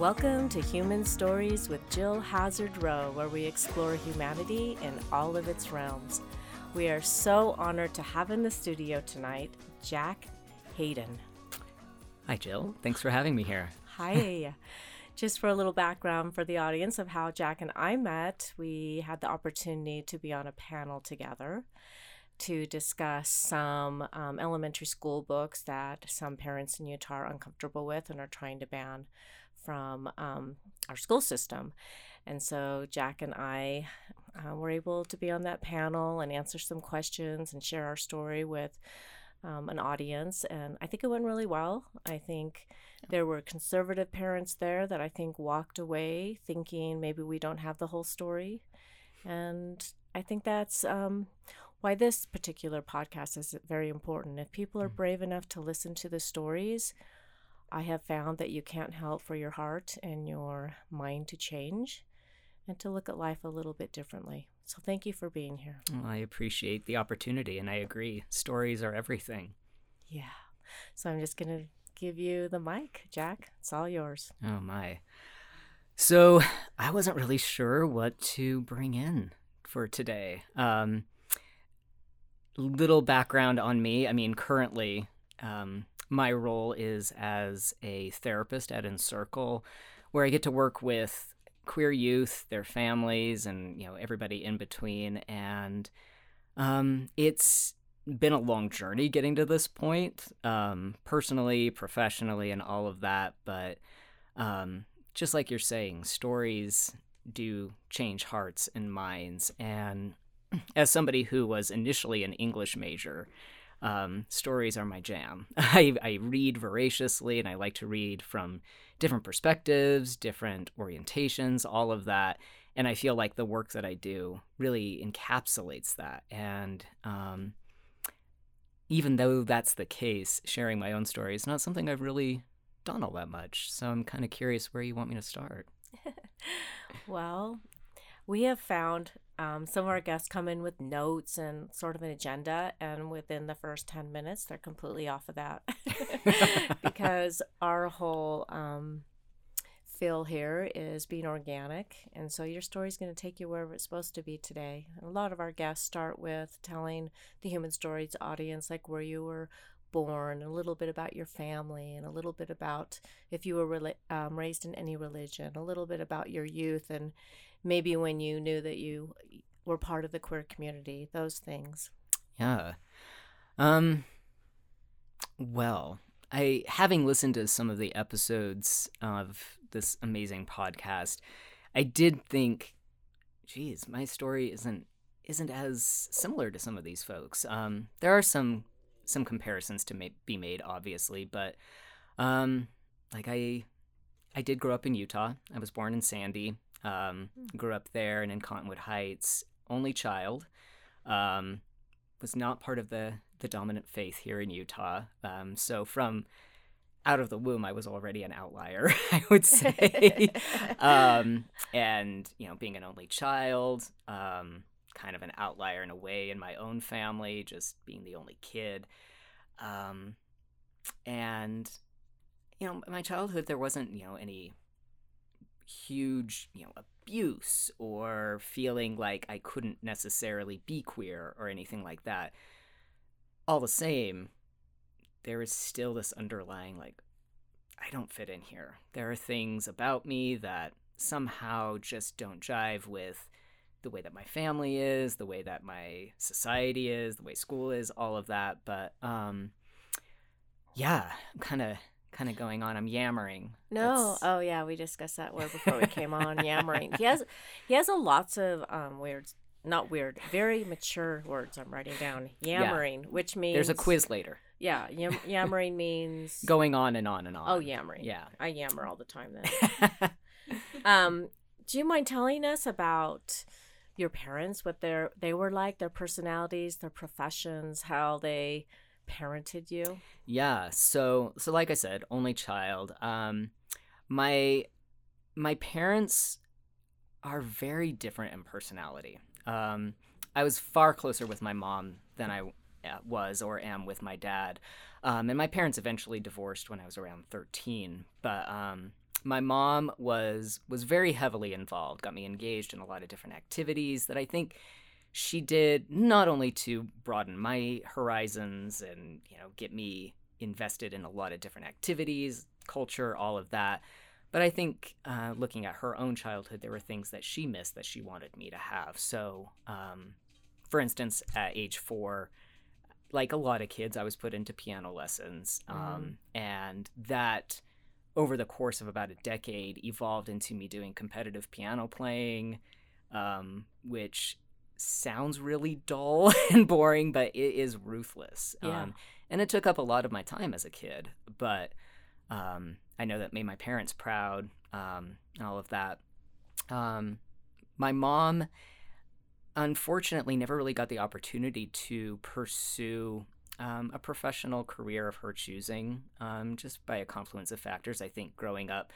Welcome to Human Stories with Jill Hazard Rowe, where we explore humanity in all of its realms. We are so honored to have in the studio tonight Jack Hayden. Hi, Jill. Thanks for having me here. Hi. Just for a little background for the audience of how Jack and I met, we had the opportunity to be on a panel together to discuss some um, elementary school books that some parents in Utah are uncomfortable with and are trying to ban from um, our school system. And so Jack and I uh, were able to be on that panel and answer some questions and share our story with um, an audience. And I think it went really well. I think there were conservative parents there that I think walked away thinking maybe we don't have the whole story. And I think that's um, why this particular podcast is very important. If people are mm. brave enough to listen to the stories, I have found that you can't help for your heart and your mind to change and to look at life a little bit differently. So thank you for being here. Well, I appreciate the opportunity and I agree. Stories are everything. Yeah. So I'm just going to give you the mic, Jack. It's all yours. Oh, my. So I wasn't really sure what to bring in for today. Um, little background on me. I mean, currently, um, my role is as a therapist at Encircle, where I get to work with queer youth, their families, and you know everybody in between. And um, it's been a long journey getting to this point, um, personally, professionally, and all of that. But um, just like you're saying, stories do change hearts and minds. And as somebody who was initially an English major, um, stories are my jam. I, I read voraciously and I like to read from different perspectives, different orientations, all of that. And I feel like the work that I do really encapsulates that. And um, even though that's the case, sharing my own story is not something I've really done all that much. So I'm kind of curious where you want me to start. well, we have found um, some of our guests come in with notes and sort of an agenda, and within the first 10 minutes, they're completely off of that because our whole um, feel here is being organic. And so your story is going to take you wherever it's supposed to be today. And a lot of our guests start with telling the human stories audience, like where you were born, a little bit about your family, and a little bit about if you were um, raised in any religion, a little bit about your youth and maybe when you knew that you were part of the queer community, those things. Yeah. Um well, I having listened to some of the episodes of this amazing podcast, I did think geez, my story isn't isn't as similar to some of these folks. Um there are some some comparisons to ma- be made obviously, but um like I I did grow up in Utah. I was born in Sandy. Um, mm. Grew up there and in Cottonwood Heights. Only child. Um, was not part of the the dominant faith here in Utah. Um, so from out of the womb, I was already an outlier, I would say. um, and you know, being an only child, um, kind of an outlier in a way in my own family, just being the only kid. Um, and you know, my childhood, there wasn't you know any huge, you know, abuse or feeling like I couldn't necessarily be queer or anything like that. All the same, there is still this underlying like I don't fit in here. There are things about me that somehow just don't jive with the way that my family is, the way that my society is, the way school is, all of that. But um yeah, I'm kind of kind of going on. I'm yammering. No, That's... oh yeah, we discussed that word before we came on. yammering. He has he has a lots of um, weird, not weird, very mature words. I'm writing down. Yammering, yeah. which means there's a quiz later. Yeah, yam- yammering means going on and on and on. Oh, yammering. Yeah, I yammer all the time. Then. um, do you mind telling us about? your parents what their they were like their personalities their professions how they parented you? Yeah. So so like I said, only child. Um my my parents are very different in personality. Um I was far closer with my mom than I uh, was or am with my dad. Um, and my parents eventually divorced when I was around 13. But um, my mom was was very heavily involved, got me engaged in a lot of different activities that I think she did not only to broaden my horizons and you know get me invested in a lot of different activities, culture, all of that. But I think uh, looking at her own childhood, there were things that she missed that she wanted me to have. So, um, for instance, at age four, like a lot of kids, I was put into piano lessons. Um, mm. And that, over the course of about a decade, evolved into me doing competitive piano playing, um, which sounds really dull and boring, but it is ruthless. Yeah. Um, and it took up a lot of my time as a kid. But um, I know that made my parents proud, um, and all of that. Um, my mom, unfortunately, never really got the opportunity to pursue um, a professional career of her choosing, um, just by a confluence of factors. I think growing up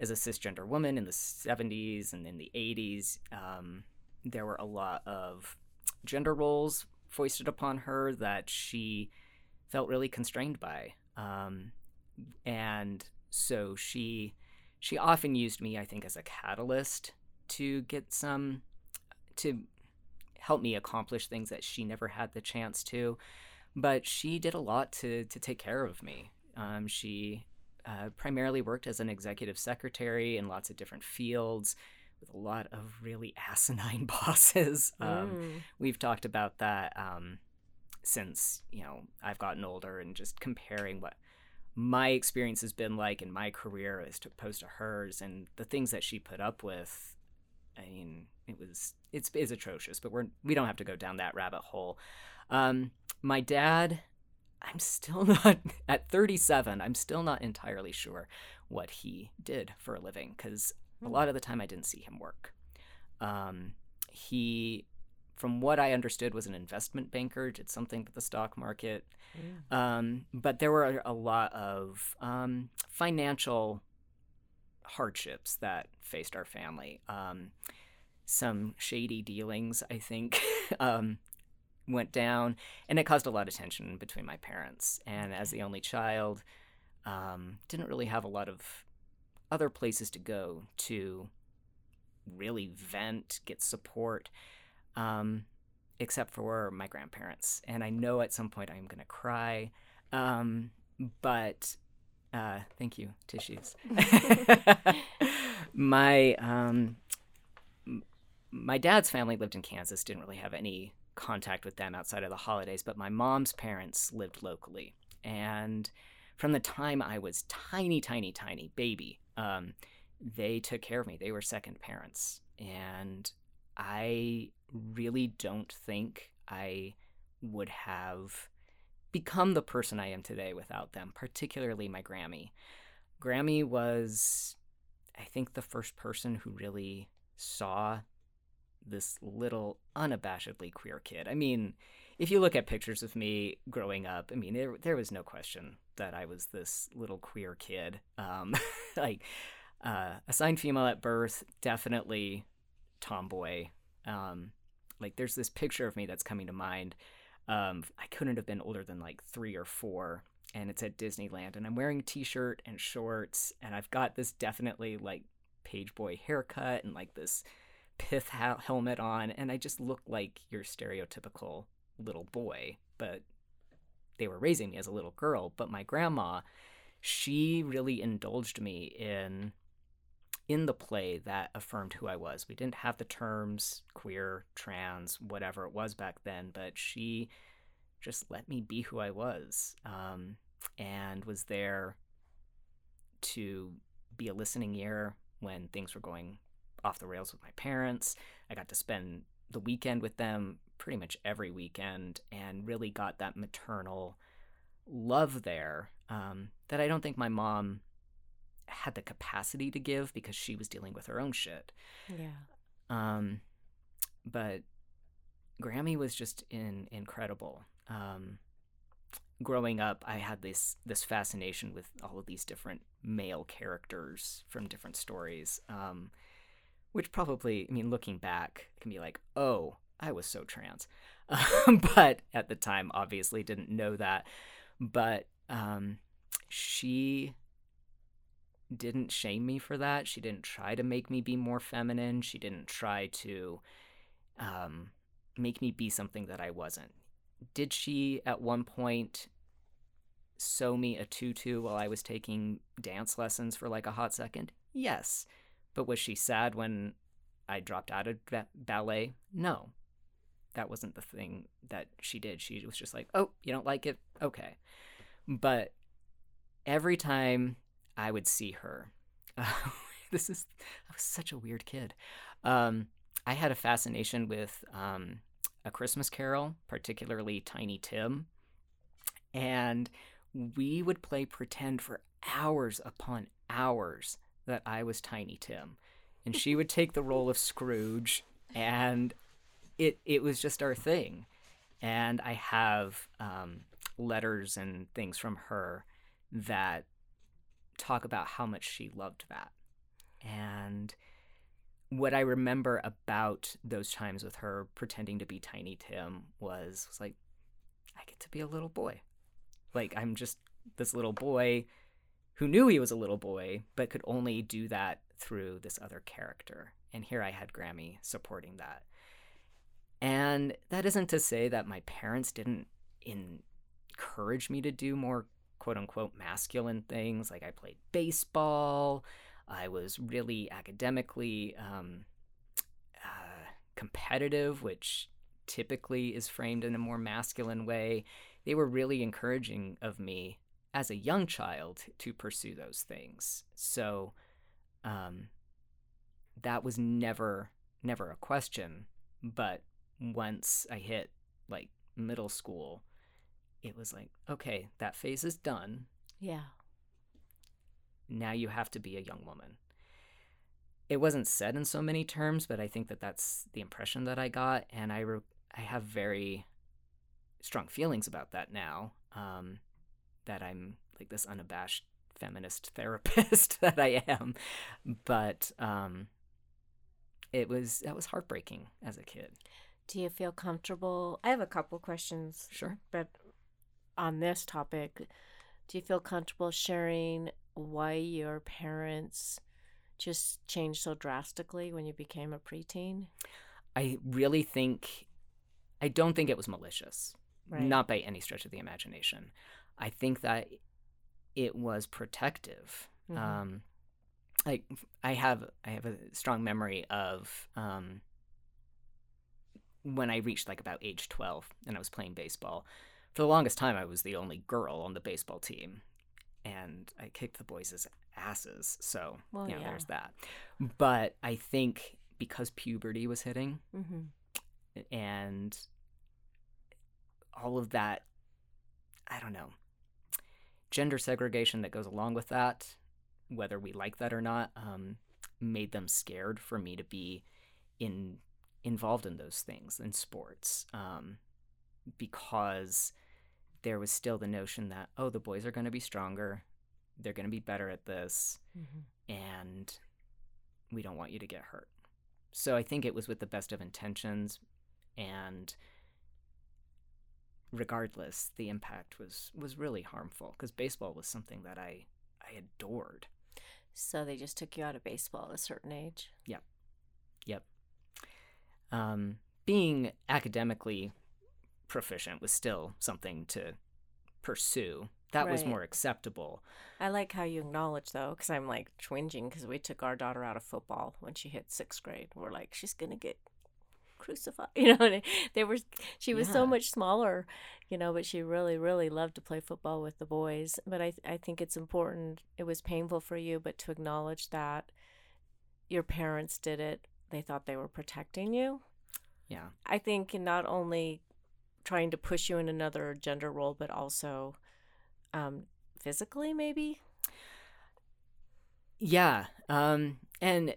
as a cisgender woman in the 70s and in the 80s, um, there were a lot of gender roles foisted upon her that she felt really constrained by. Um, and so she she often used me, I think, as a catalyst to get some to help me accomplish things that she never had the chance to. But she did a lot to to take care of me. Um, she uh, primarily worked as an executive secretary in lots of different fields with a lot of really asinine bosses. Um, mm. We've talked about that um, since you know I've gotten older and just comparing what my experience has been like in my career as opposed to hers and the things that she put up with. I mean, it was it's is atrocious, but we're we don't have to go down that rabbit hole. Um, my dad, I'm still not at 37. I'm still not entirely sure what he did for a living because a lot of the time I didn't see him work. Um, he, from what I understood, was an investment banker, did something with the stock market. Mm. Um, but there were a lot of um, financial hardships that faced our family. Um, some shady dealings, I think, um, went down, and it caused a lot of tension between my parents. And as the only child, um, didn't really have a lot of other places to go to really vent, get support, um, except for my grandparents. And I know at some point I'm going to cry. Um, but uh, thank you, tissues. my um, my dad's family lived in Kansas. Didn't really have any contact with them outside of the holidays. But my mom's parents lived locally, and from the time I was tiny, tiny, tiny baby, um, they took care of me. They were second parents. And I really don't think I would have become the person I am today without them, particularly my Grammy. Grammy was, I think, the first person who really saw this little unabashedly queer kid. I mean, if you look at pictures of me growing up, I mean, there, there was no question that I was this little queer kid. Um, like, uh, assigned female at birth, definitely tomboy. Um, like, there's this picture of me that's coming to mind. Um, I couldn't have been older than like three or four, and it's at Disneyland, and I'm wearing a t-shirt and shorts, and I've got this definitely like page boy haircut and like this pith ha- helmet on, and I just look like your stereotypical little boy, but they were raising me as a little girl. But my grandma, she really indulged me in in the play that affirmed who I was. We didn't have the terms queer, trans, whatever it was back then, but she just let me be who I was um, and was there to be a listening ear when things were going off the rails with my parents. I got to spend the weekend with them pretty much every weekend and really got that maternal love there um, that I don't think my mom had the capacity to give because she was dealing with her own shit. Yeah. Um, but Grammy was just in incredible. Um, growing up, I had this this fascination with all of these different male characters from different stories. Um, which probably, I mean, looking back, can be like, oh, I was so trans. But at the time, obviously didn't know that. But um, she didn't shame me for that. She didn't try to make me be more feminine. She didn't try to um, make me be something that I wasn't. Did she at one point sew me a tutu while I was taking dance lessons for like a hot second? Yes. But was she sad when I dropped out of ba- ballet? No. That wasn't the thing that she did. She was just like, oh, you don't like it? Okay. But every time I would see her, uh, this is, I was such a weird kid. Um, I had a fascination with um, A Christmas Carol, particularly Tiny Tim. And we would play pretend for hours upon hours that I was Tiny Tim. And she would take the role of Scrooge, and it, it was just our thing. And I have um, letters and things from her that talk about how much she loved that. And what I remember about those times with her pretending to be Tiny Tim was, was like, I get to be a little boy. Like, I'm just this little boy who knew he was a little boy, but could only do that through this other character. And here I had Grammy supporting that. And that isn't to say that my parents didn't encourage me to do more quote unquote masculine things. Like I played baseball, I was really academically um, uh, competitive, which typically is framed in a more masculine way. They were really encouraging of me as a young child to pursue those things. So um, that was never never a question. But once I hit like middle school, it was like, okay, that phase is done. Yeah. Now you have to be a young woman. It wasn't said in so many terms, but I think that that's the impression that I got, and I re- I have very strong feelings about that now. Um, that I'm like this unabashed feminist therapist that I am, but um, it was that was heartbreaking as a kid. Do you feel comfortable? I have a couple questions. Sure. But on this topic, do you feel comfortable sharing why your parents just changed so drastically when you became a preteen? I really think, I don't think it was malicious, Right. not by any stretch of the imagination. I think that it was protective. Mhm. Um, like I have, I have a strong memory of um, when I reached like about age twelve and I was playing baseball. For the longest time, I was the only girl on the baseball team, and I kicked the boys' asses. So Well, you know, yeah. there's that. But I think because puberty was hitting, Mm-hmm. and all of that i don't know gender segregation that goes along with that whether we like that or not um, made them scared for me to be in involved in those things in sports um, because there was still the notion that oh the boys are going to be stronger they're going to be better at this Mm-hmm. and we don't want you to get hurt. So I think it was with the best of intentions and regardless the impact was was really harmful because baseball was something that I I adored. So they just took you out of baseball at a certain age. Yep. Yep. Um being academically proficient was still something to pursue. That was more acceptable. I like how you acknowledge though, because I'm like twinging because we took our daughter out of football when she hit sixth grade. We're like, she's gonna get crucified, you know. They were, she was so much smaller, you know, but she really, really loved to play football with the boys. But I, I think it's important. It was painful for you, but to acknowledge that your parents did it, they thought they were protecting you. Yeah. I think not only trying to push you in another gender role, but also um, physically, maybe. Yeah, um, and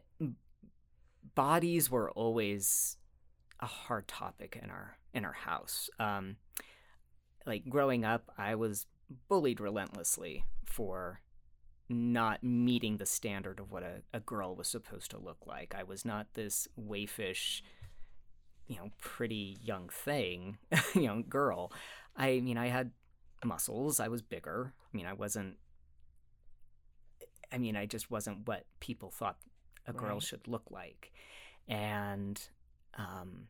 bodies were always a hard topic in our in our house. Um, like growing up, I was bullied relentlessly for not meeting the standard of what a, a girl was supposed to look like. I was not this waifish, you know, pretty young thing, young girl. I mean, I had muscles. I was bigger. I mean, I wasn't I mean, I just wasn't what people thought a girl Right. should look like. And um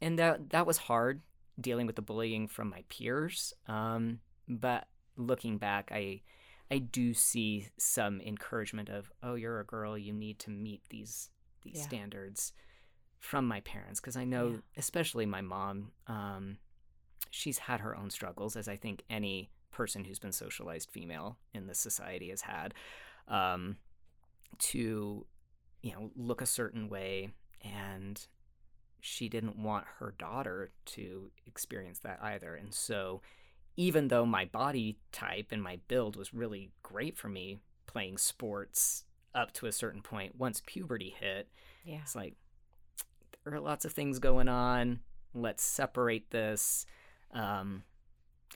and that that was hard dealing with the bullying from my peers. Um but looking back, I I do see some encouragement of, oh, you're a girl, you need to meet these these Yeah. standards from my parents because I know, Yeah. especially my mom, um, she's had her own struggles, as I think any person who's been socialized female in this society has had, um, to you know look a certain way, and she didn't want her daughter to experience that either, and so even though my body type and my build was really great for me playing sports up to a certain point once puberty hit Yeah. it's like there are lots of things going on let's separate this um,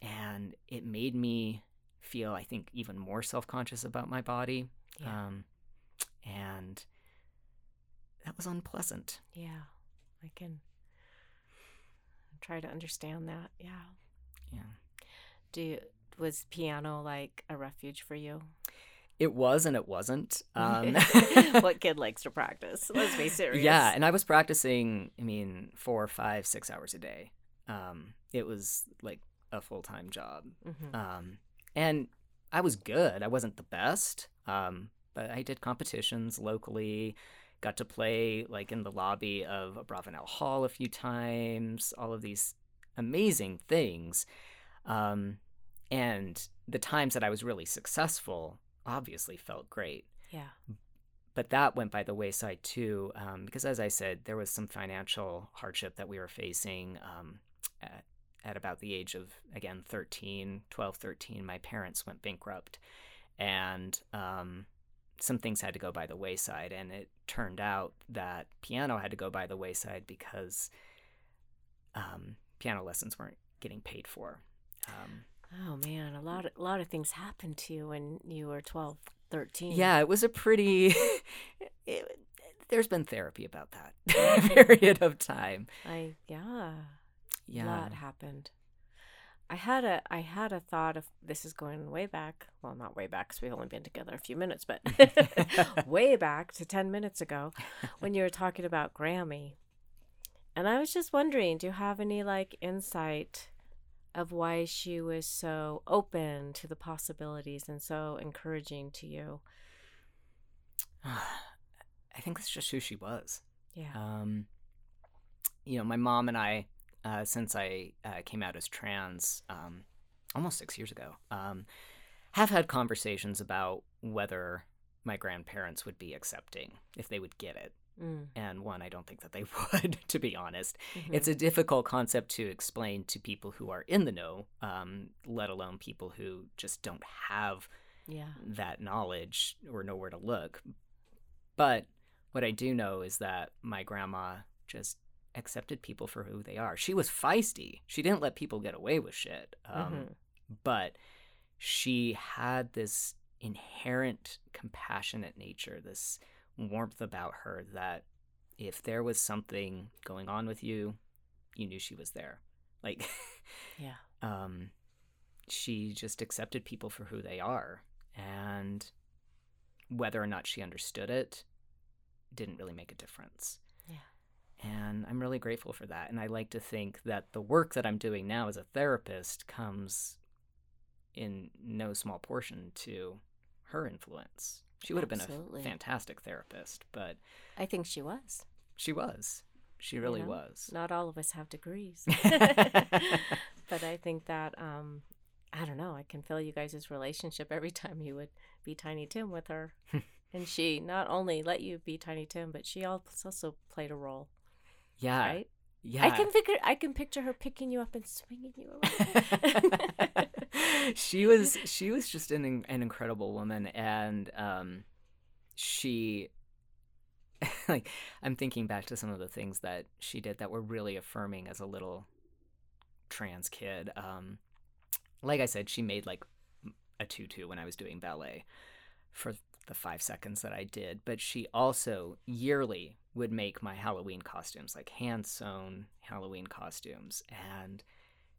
and it made me feel i think even more self-conscious about my body Yeah. um, and that was unpleasant yeah. I can try to understand that. Yeah. yeah Do you, was piano like a refuge for you? it was and it wasn't um, what kid likes to practice? Let's be serious. Yeah, and I was practicing. I mean, four, five, six hours a day. Um, it was like a full time job, Mhm. um, and I was good. I wasn't the best, um, but I did competitions locally. Got to play like in the lobby of Abravanel Hall a few times. All of these amazing things, um, and the times that I was really successful obviously felt great Yeah. but that went by the wayside too um, because as i said there was some financial hardship that we were facing um, at, at about the age of again 13 12 13 my parents went bankrupt and um, some things had to go by the wayside and it turned out that piano had to go by the wayside because um, piano lessons weren't getting paid for um, Oh man, a lot of, a lot of things happened to you when you were 12, 13. Yeah, it was a pretty. it, there's been therapy about that period of time. I yeah. A Yeah. lot happened. I had a I had a thought of this is going way back. Well, not way back because we've only been together a few minutes, but way back to ten minutes ago when you were talking about Grammy. And I was just wondering, do you have any like insight of why she was so open to the possibilities and so encouraging to you? I think that's just who she was. Yeah. Um, you know, my mom and I, uh, since I uh, came out as trans um, almost six years ago, um, have had conversations about whether my grandparents would be accepting if they would get it. Mm, And one, I don't think that they would, to be honest. mhm. It's a difficult concept to explain to people who are in the know, um, let alone people who just don't have yeah. that knowledge or know where to look. But what I do know is that my grandma just accepted people for who they are. She was feisty. She didn't let people get away with shit. Um, Mhm. But she had this inherent compassionate nature, this warmth about her that if there was something going on with you, you knew she was there. Like, Yeah. um, she just accepted people for who they are. And whether or not she understood it didn't really make a difference. Yeah. And I'm really grateful for that. And I like to think that the work that I'm doing now as a therapist comes in no small portion to her influence. She would have been Absolutely. a fantastic therapist, but I think she was. she was. She really know? was. Not all of us have degrees. but I think that um I don't know, I can feel you guys' relationship every time you would be Tiny Tim with her. and she not only let you be Tiny Tim, but she also played a role, Yeah. right? Yeah. I can figure I can picture her picking you up and swinging you around. she was she was just an an incredible woman and um she like I'm thinking back to some of the things that she did that were really affirming as a little trans kid um like I said she made like a tutu when I was doing ballet for the 5 seconds that I did but she also yearly would make my Halloween costumes like hand sewn Halloween costumes and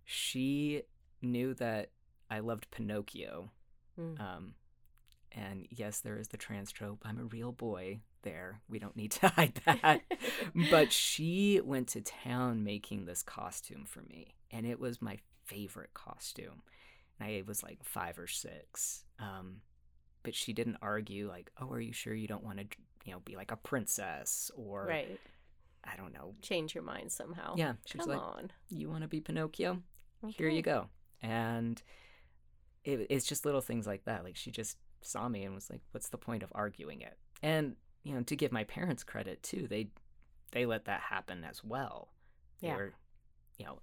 she knew that I loved Pinocchio Mm. um, And yes, there is the trans trope. I'm a real boy there. We don't need to hide that. but she went to town making this costume for me. And it was my favorite costume. And I was like five or six. Um, but she didn't argue, like, oh, are you sure you don't want to, you know, be like a princess or. Right. I don't know. Change your mind somehow. Yeah. She was Come like, on. you want to be Pinocchio? Here you go. And it, it's just little things like that. Like she just saw me and was like, what's the point of arguing it? And, you know, to give my parents credit too, they they let that happen as well. They Yeah. were, you know,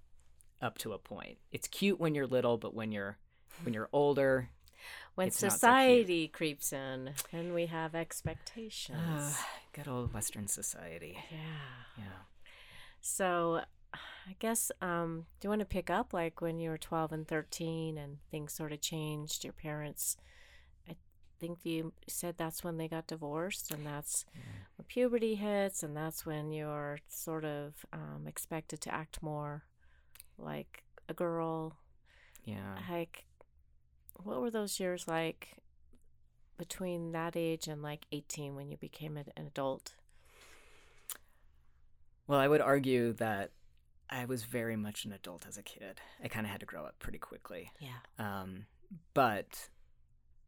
up to a point. It's cute when you're little, but when you're when you're older, When not so society creeps in and we have expectations. uh, good old Western society. yeah. Yeah. So, I guess, um, do you want to pick up like when you were 12 and 13 and things sort of changed? Your parents, I think you said that's when they got divorced, and that's when puberty hits, and that's when you're sort of um, expected to act more like a girl. Yeah. Like, what were those years like between that age and like 18 when you became an adult? Well, I would argue that I was very much an adult as a kid. I kind of had to grow up pretty quickly. Yeah. Um, but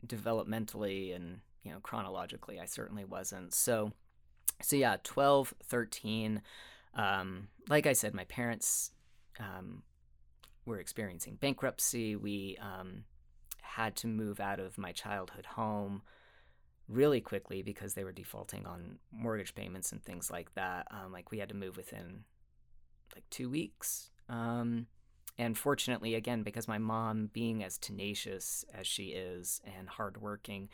developmentally and, you know, chronologically, I certainly wasn't. So, so yeah, 12, 13. Um, like I said, my parents um, were experiencing bankruptcy. We um, had to move out of my childhood home really quickly because they were defaulting on mortgage payments and things like that. Um, like we had to move within like two weeks. Um, and fortunately, again, because my mom, being as tenacious as she is and hardworking,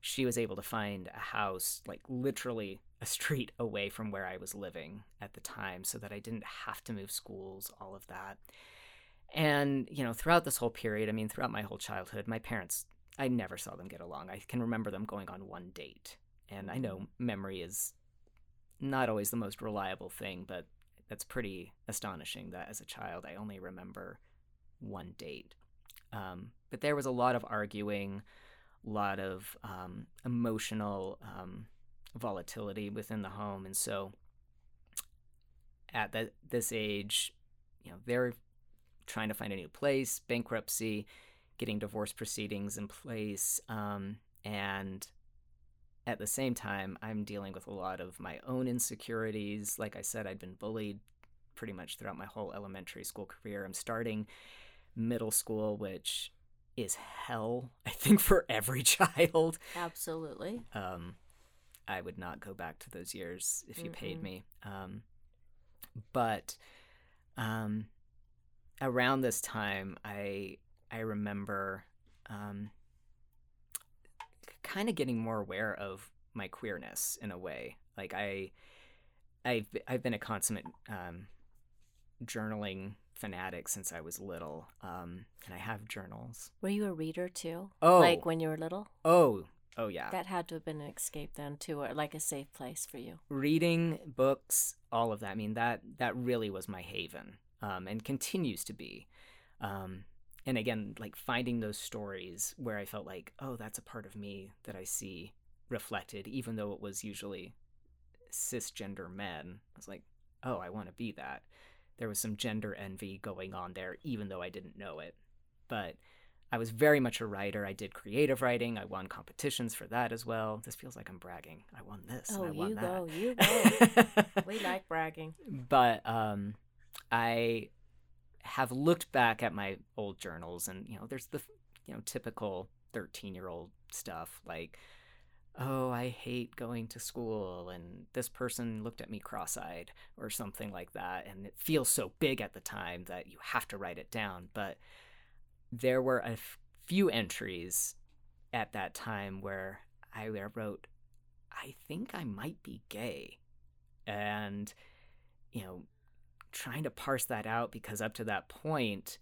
she was able to find a house like literally a street away from where I was living at the time so that I didn't have to move schools, all of that. And, you know, throughout this whole period, I mean, throughout my whole childhood, my parents, I never saw them get along. I can remember them going on one date. And I know memory is not always the most reliable thing, but that's pretty astonishing that as a child I only remember one date. Um, but there was a lot of arguing, a lot of um, emotional um, volatility within the home, and so at that this age, you know, they're trying to find a new place, bankruptcy, getting divorce proceedings in place, um, and at the same time, I'm dealing with a lot of my own insecurities. Like I said, I'd been bullied pretty much throughout my whole elementary school career. I'm starting middle school, which is hell, I think, for every child. Absolutely. Um, I would not go back to those years if you paid Mm-mm. me. Um, but um, around this time, I I remember um, kind of getting more aware of my queerness in a way. Like I, I've I've been a consummate um, journaling fanatic since I was little, um, and I have journals. Were you a reader too? Oh, Like when you were little? oh, oh yeah. That had to have been an escape then too, or like a safe place for you. reading books all of that i mean that that really was my haven um, and continues to be um, and again like finding those stories where i felt like oh that's a part of me that i see reflected even though it was usually cisgender men i was like oh i want to be that there was some gender envy going on there even though i didn't know it but I was very much a writer. I did creative writing. I won competitions for that as well. This feels like I'm bragging. I won this. and Oh, I won you that. go, you go. we like bragging. but um, I have looked back at my old journals, and you know, there's the you know typical 13 year old stuff like, oh, I hate going to school, and this person looked at me cross eyed, or something like that, and it feels so big at the time that you have to write it down. But there were a f- few entries at that time where I wrote, I think I might be gay. And, you know, trying to parse that out because up to that point,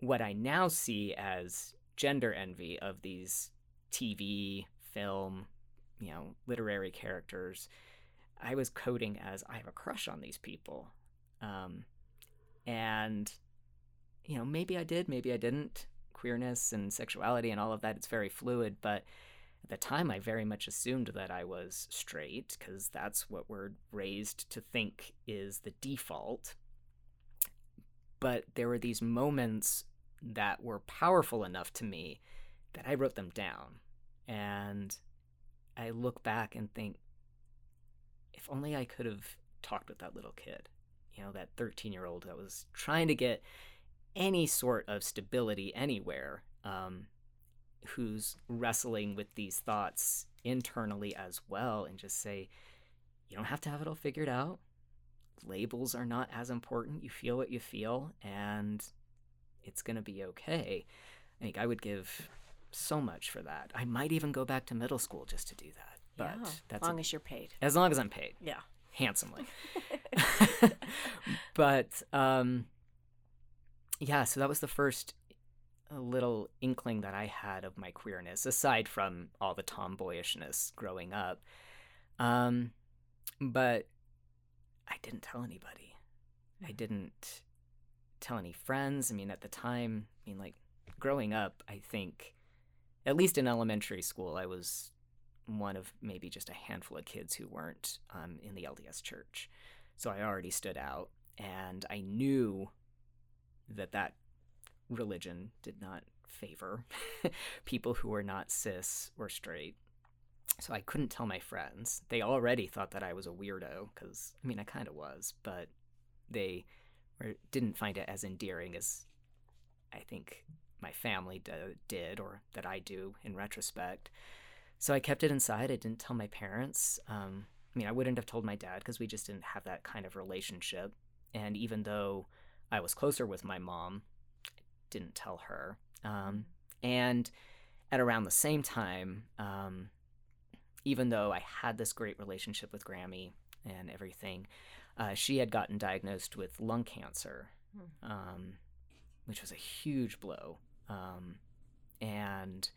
what I now see as gender envy of these TV, film, you know, literary characters, I was coding as I have a crush on these people. Um, and, you know, maybe I did, maybe I didn't. Queerness and sexuality and all of that, it's very fluid. But at the time, I very much assumed that I was straight because that's what we're raised to think is the default. But there were these moments that were powerful enough to me that I wrote them down. And I look back and think, if only I could have talked with that little kid, you know, that 13 year old that was trying to get any sort of stability anywhere, um, who's wrestling with these thoughts internally as well, and just say, you don't have to have it all figured out. Labels are not as important. You feel what you feel, and it's going to be okay. I think I would give so much for that. I might even go back to middle school just to do that. But yeah, that's as long a, as you're paid. as long as I'm paid Yeah. handsomely. but um, yeah, so that was the first uh, little inkling that I had of my queerness, aside from all the tomboyishness growing up. Um, but I didn't tell anybody. I didn't tell any friends. I mean, at the time, I mean, like growing up, I think, at least in elementary school, I was one of maybe just a handful of kids who weren't um, in the LDS church. So I already stood out, and I knew that that religion did not favor people who were not cis or straight. So I couldn't tell my friends. They already thought that I was a weirdo because I mean I kind of was, but they were, didn't find it as endearing as I think my family do, did or that I do in retrospect. So I kept it inside. I didn't tell my parents. Um, I mean, I wouldn't have told my dad because we just didn't have that kind of relationship. And even though I was closer with my mom, didn't tell her. Um, and at around the same time, um, even though I had this great relationship with Grammy and everything, uh, she had gotten diagnosed with lung cancer, Hmm. um, which was a huge blow. Um, and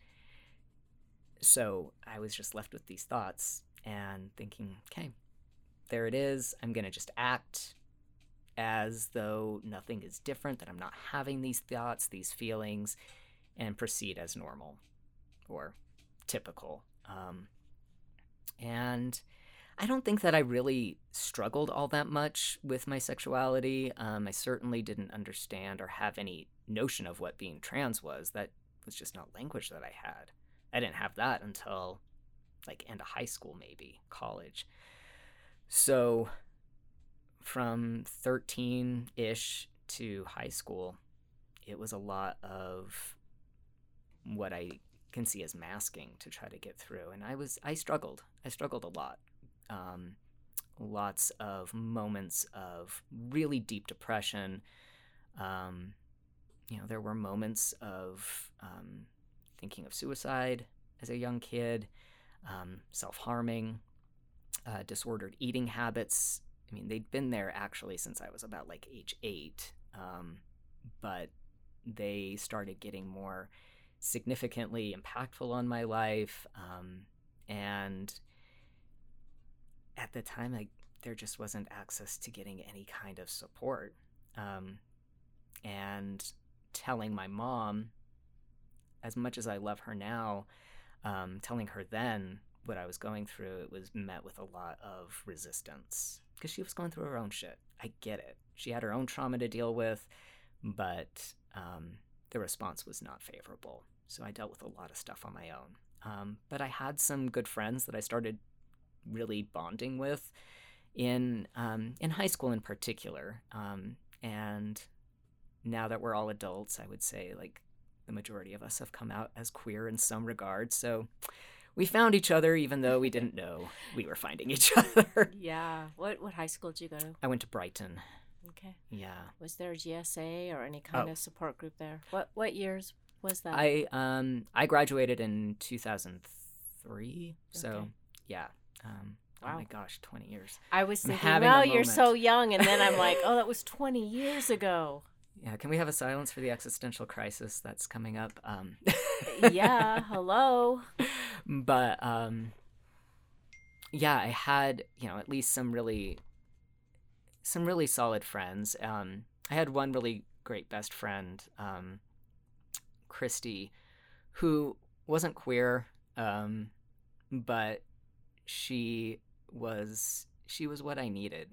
so I was just left with these thoughts and thinking, okay, there it is. I'm going to just act as though nothing is different, that I'm not having these thoughts, these feelings, and proceed as normal or typical. Um, and I don't think that I really struggled all that much with my sexuality. Um, I certainly didn't understand or have any notion of what being trans was. That was just not language that I had. I didn't have that until like end of high school, maybe college. So from 13 ish to high school, it was a lot of what I can see as masking to try to get through. And I was, I struggled. I struggled a lot. Um, lots of moments of really deep depression. Um, you know, there were moments of um, thinking of suicide as a young kid, um, self harming, uh, disordered eating habits. I mean, they'd been there actually since I was about like age eight, um, but they started getting more significantly impactful on my life. Um, and at the time, like, there just wasn't access to getting any kind of support. Um, and telling my mom, as much as I love her now, um, telling her then what I was going through, it was met with a lot of resistance because she was going through her own shit. I get it. She had her own trauma to deal with, but um, the response was not favorable. So I dealt with a lot of stuff on my own. Um, but I had some good friends that I started really bonding with in um, in high school in particular. Um, and now that we're all adults, I would say like the majority of us have come out as queer in some regard. So we found each other even though we didn't know we were finding each other. Yeah. What what high school did you go to? I went to Brighton. Okay. Yeah. Was there a GSA or any kind Oh. of support group there? What what years was that? I um I graduated in 2003. So Okay. yeah. Um oh Wow. my gosh, 20 years. I was thinking, well, you're so young, and then I'm like, oh, that was 20 years ago. Yeah, can we have a silence for the existential crisis that's coming up? Um yeah. Hello. but um yeah i had you know at least some really some really solid friends um i had one really great best friend um christy who wasn't queer um but she was she was what I needed.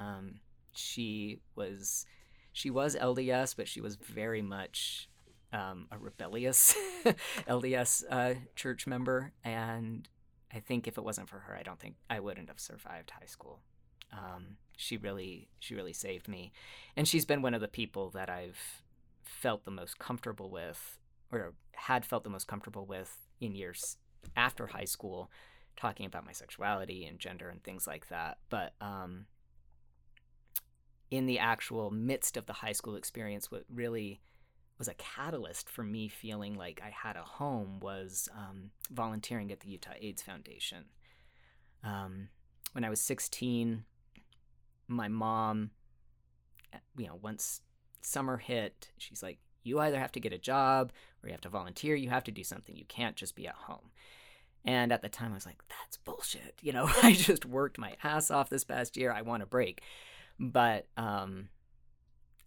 Um, she was she was LDS, but she was very much um, a rebellious LDS uh, church member, and I think if it wasn't for her, I don't think I wouldn't have survived high school. Um, she really she really saved me, and she's been one of the people that I've felt the most comfortable with, or had felt the most comfortable with in years after high school, talking about my sexuality and gender and things like that. But um, in the actual midst of the high school experience, what really was a catalyst for me feeling like I had a home was um, volunteering at the Utah AIDS Foundation. Um, when I was 16, my mom, you know, once summer hit, she's like, you either have to get a job or you have to volunteer. You have to do something. You can't just be at home. And at the time, I was like, that's bullshit. You know, I just worked my ass off this past year. I want a break. But um,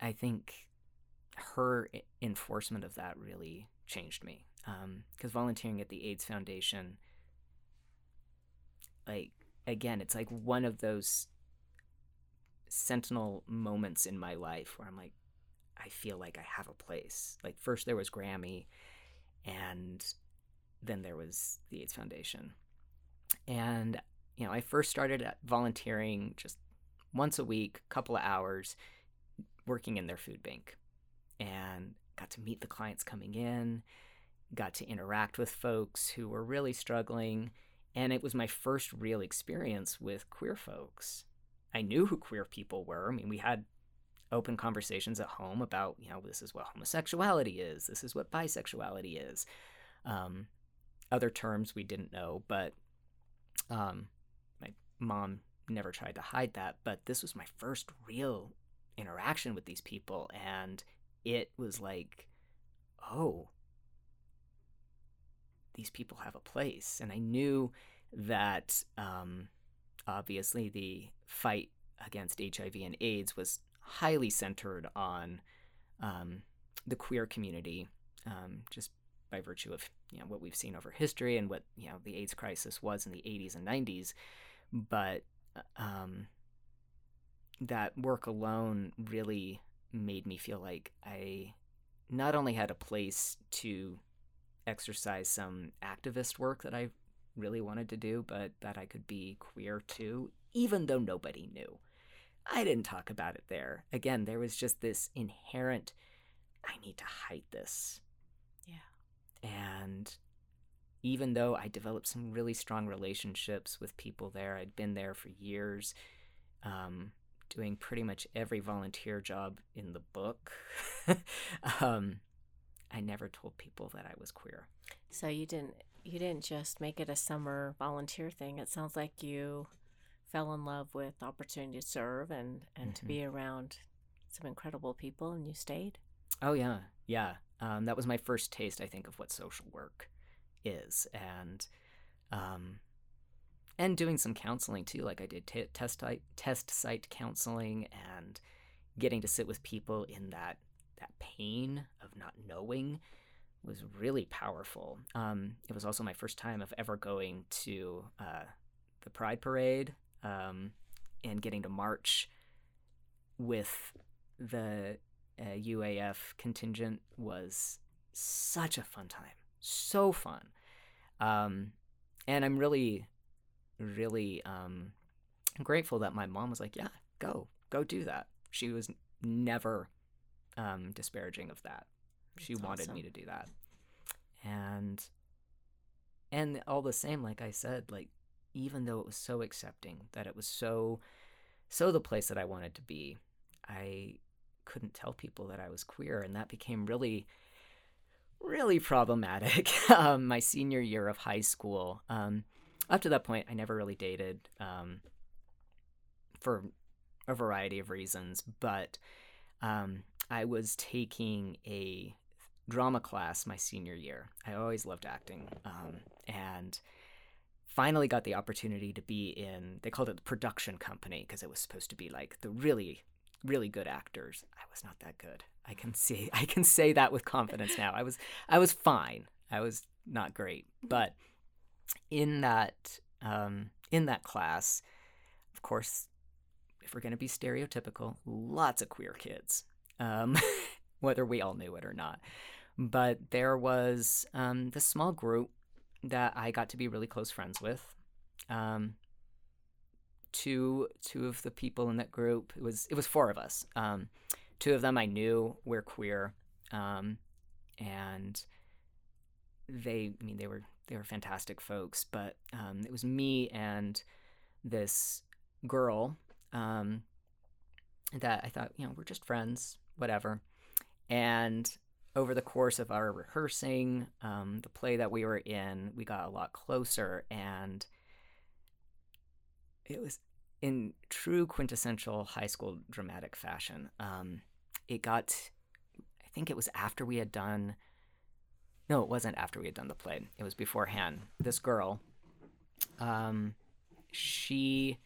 I think her enforcement of that really changed me. Because um, volunteering at the AIDS Foundation, like, again, it's like one of those sentinel moments in my life where I'm like, I feel like I have a place. Like, first there was Grammy, and then there was the AIDS Foundation. And, you know, I first started volunteering just once a week, couple of hours, working in their food bank. And got to meet the clients coming in, got to interact with folks who were really struggling. And it was my first real experience with queer folks. I knew who queer people were. I mean, we had open conversations at home about, you know, this is what homosexuality is, this is what bisexuality is. Um, other terms we didn't know, but um, my mom never tried to hide that. But this was my first real interaction with these people, and it was like, oh, these people have a place. And I knew that um, obviously the fight against HIV and AIDS was highly centered on um, the queer community, um, just by virtue of you know what we've seen over history and what you know the AIDS crisis was in the 80s and 90s, but um, that work alone really made me feel like I not only had a place to exercise some activist work that I really wanted to do, but that I could be queer too, even though nobody knew. I didn't talk about it there. Again, there was just this inherent I need to hide this. Yeah. And even though I developed some really strong relationships with people there, I'd been there for years, um, doing pretty much every volunteer job in the book. um, I never told people that I was queer. So you didn't you didn't just make it a summer volunteer thing. It sounds like you fell in love with the opportunity to serve and and mm-hmm. to be mm-hmm. around some incredible people, and you stayed. Oh yeah, yeah. Um, that was my first taste, I think, of what social work is, and um, and doing some counseling too. Like I did t- test site, test site counseling and getting to sit with people in that that pain of not knowing was really powerful. Um, it was also my first time of ever going to uh, the Pride Parade um, and getting to march with the uh, UAF contingent was such a fun time. So fun. Um, and I'm really, really um, grateful that my mom was like, yeah, go, go do that. She was never um, disparaging of that. She That's wanted awesome. me to do that. And and all the same, like I said, like even though it was so accepting, that it was so so the place that I wanted to be, I couldn't tell people that I was queer, and that became really, really problematic. um, my senior year of high school. Um, up to that point, I never really dated um, for a variety of reasons, but um, I was taking a drama class my senior year. I always loved acting, um, and finally got the opportunity to be in they called it the production company because it was supposed to be like the really really good actors. I was not that good. I can see I can say that with confidence now. I was I was fine. I was not great, but in that um, in that class, of course, if we're going to be stereotypical, lots of queer kids, um, whether we all knew it or not. But there was um, this small group that I got to be really close friends with. Um, two two of the people in that group it was it was four of us. Um, two of them I knew were queer, um, and they I mean they were they were fantastic folks. But um, it was me and this girl um, that I thought you know we're just friends, whatever. And over the course of our rehearsing, um, the play that we were in, we got a lot closer, and it was in true quintessential high school dramatic fashion. Um, it got, I think it was after we had done. No, it wasn't after we had done the play. It was beforehand. This girl, um, she,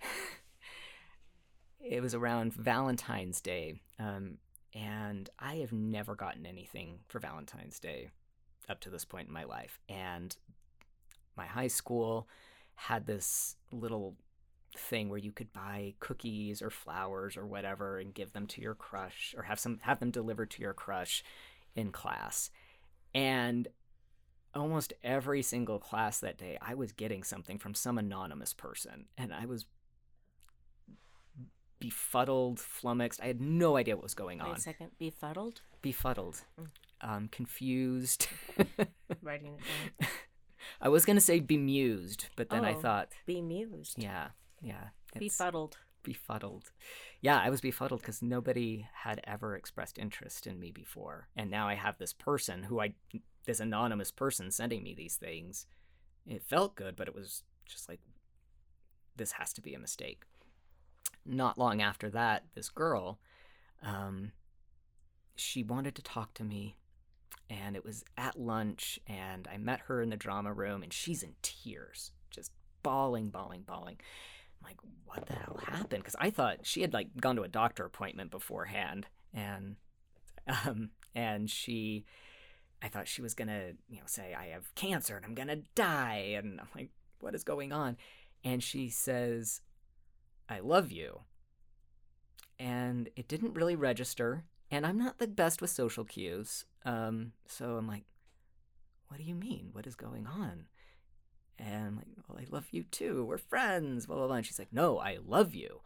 it was around Valentine's Day, um, and I have never gotten anything for Valentine's Day up to this point in my life. And my high school had this little thing where you could buy cookies or flowers or whatever and give them to your crush or have some have them delivered to your crush in class. And almost every single class that day I was getting something from some anonymous person and I was befuddled, flummoxed. I had no idea what was going Wait on. a second. Befuddled? Befuddled, Mm. um, confused. Writing it down. I was gonna say bemused, but then I Oh. thought, Bemused. yeah, yeah, Befuddled. befuddled. Yeah, I was befuddled because nobody had ever expressed interest in me before, and now I have this person who I, this anonymous person, sending me these things. It felt good, but it was just like, this has to be a mistake. Not long after that, this girl, um, she wanted to talk to me and it was at lunch and i met her in the drama room and she's in tears just bawling bawling bawling i'm like what the hell happened because i thought she had like gone to a doctor appointment beforehand and um and she i thought she was gonna you know say i have cancer and i'm gonna die and i'm like what is going on and she says i love you and it didn't really register and i'm not the best with social cues um, so I'm like, what do you mean? What is going on? And I'm like, well, I love you too. We're friends, blah, blah, blah. And she's like, no, I love you.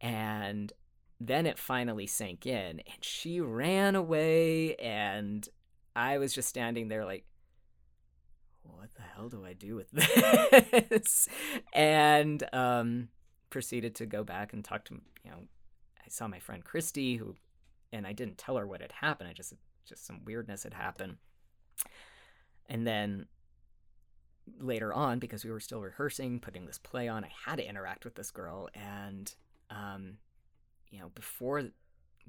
And then it finally sank in, and she ran away. And I was just standing there like, what the hell do I do with this? and um, proceeded to go back and talk to, you know, I saw my friend Christy, who, and I didn't tell her what had happened. I just just some weirdness had happened. And then later on, because we were still rehearsing, putting this play on, I had to interact with this girl. And, um, you know, before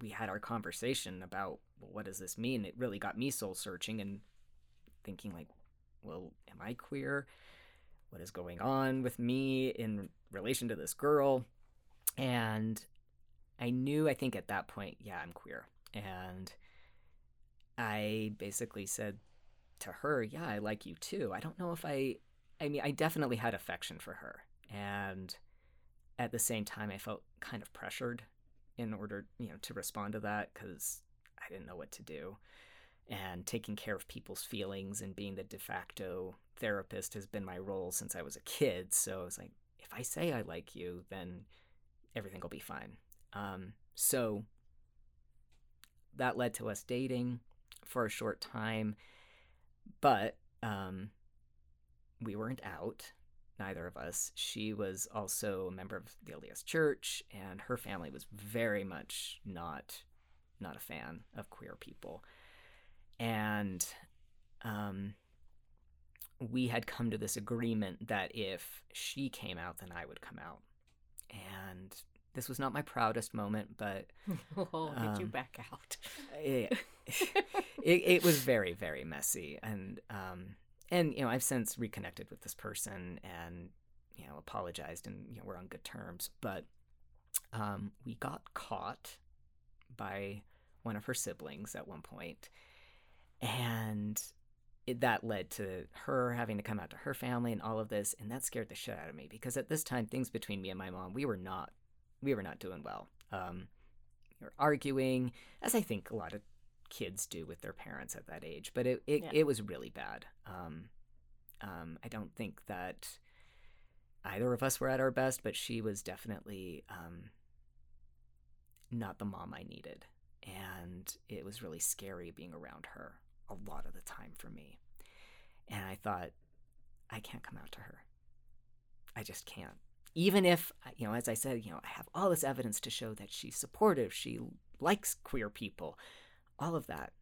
we had our conversation about well, what does this mean, it really got me soul searching and thinking, like, well, am I queer? What is going on with me in relation to this girl? And I knew, I think at that point, yeah, I'm queer. And I basically said to her, "Yeah, I like you too." I don't know if I I mean, I definitely had affection for her. And at the same time I felt kind of pressured in order, you know, to respond to that cuz I didn't know what to do. And taking care of people's feelings and being the de facto therapist has been my role since I was a kid. So I was like, if I say I like you, then everything will be fine. Um, so that led to us dating for a short time, but um, we weren't out, neither of us. She was also a member of the LDS Church, and her family was very much not not a fan of queer people, and um, we had come to this agreement that if she came out, then I would come out, and this was not my proudest moment, but oh, did you Um, back out? it, it, it was very very messy and um and you know i've since reconnected with this person and you know apologized and you know we're on good terms but um we got caught by one of her siblings at one point and it, that led to her having to come out to her family and all of this, and that scared the shit out of me because at this time things between me and my mom we were not we were not doing well. Um, we were arguing, as I think a lot of kids do with their parents at that age, but it it, Yeah. it was really bad. Um, um, I don't think that either of us were at our best, but she was definitely um, not the mom I needed. And it was really scary being around her a lot of the time for me. And I thought, I can't come out to her. I just can't. Even if, you know, as I said, you know, I have all this evidence to show that she's supportive, she likes queer people, all of that.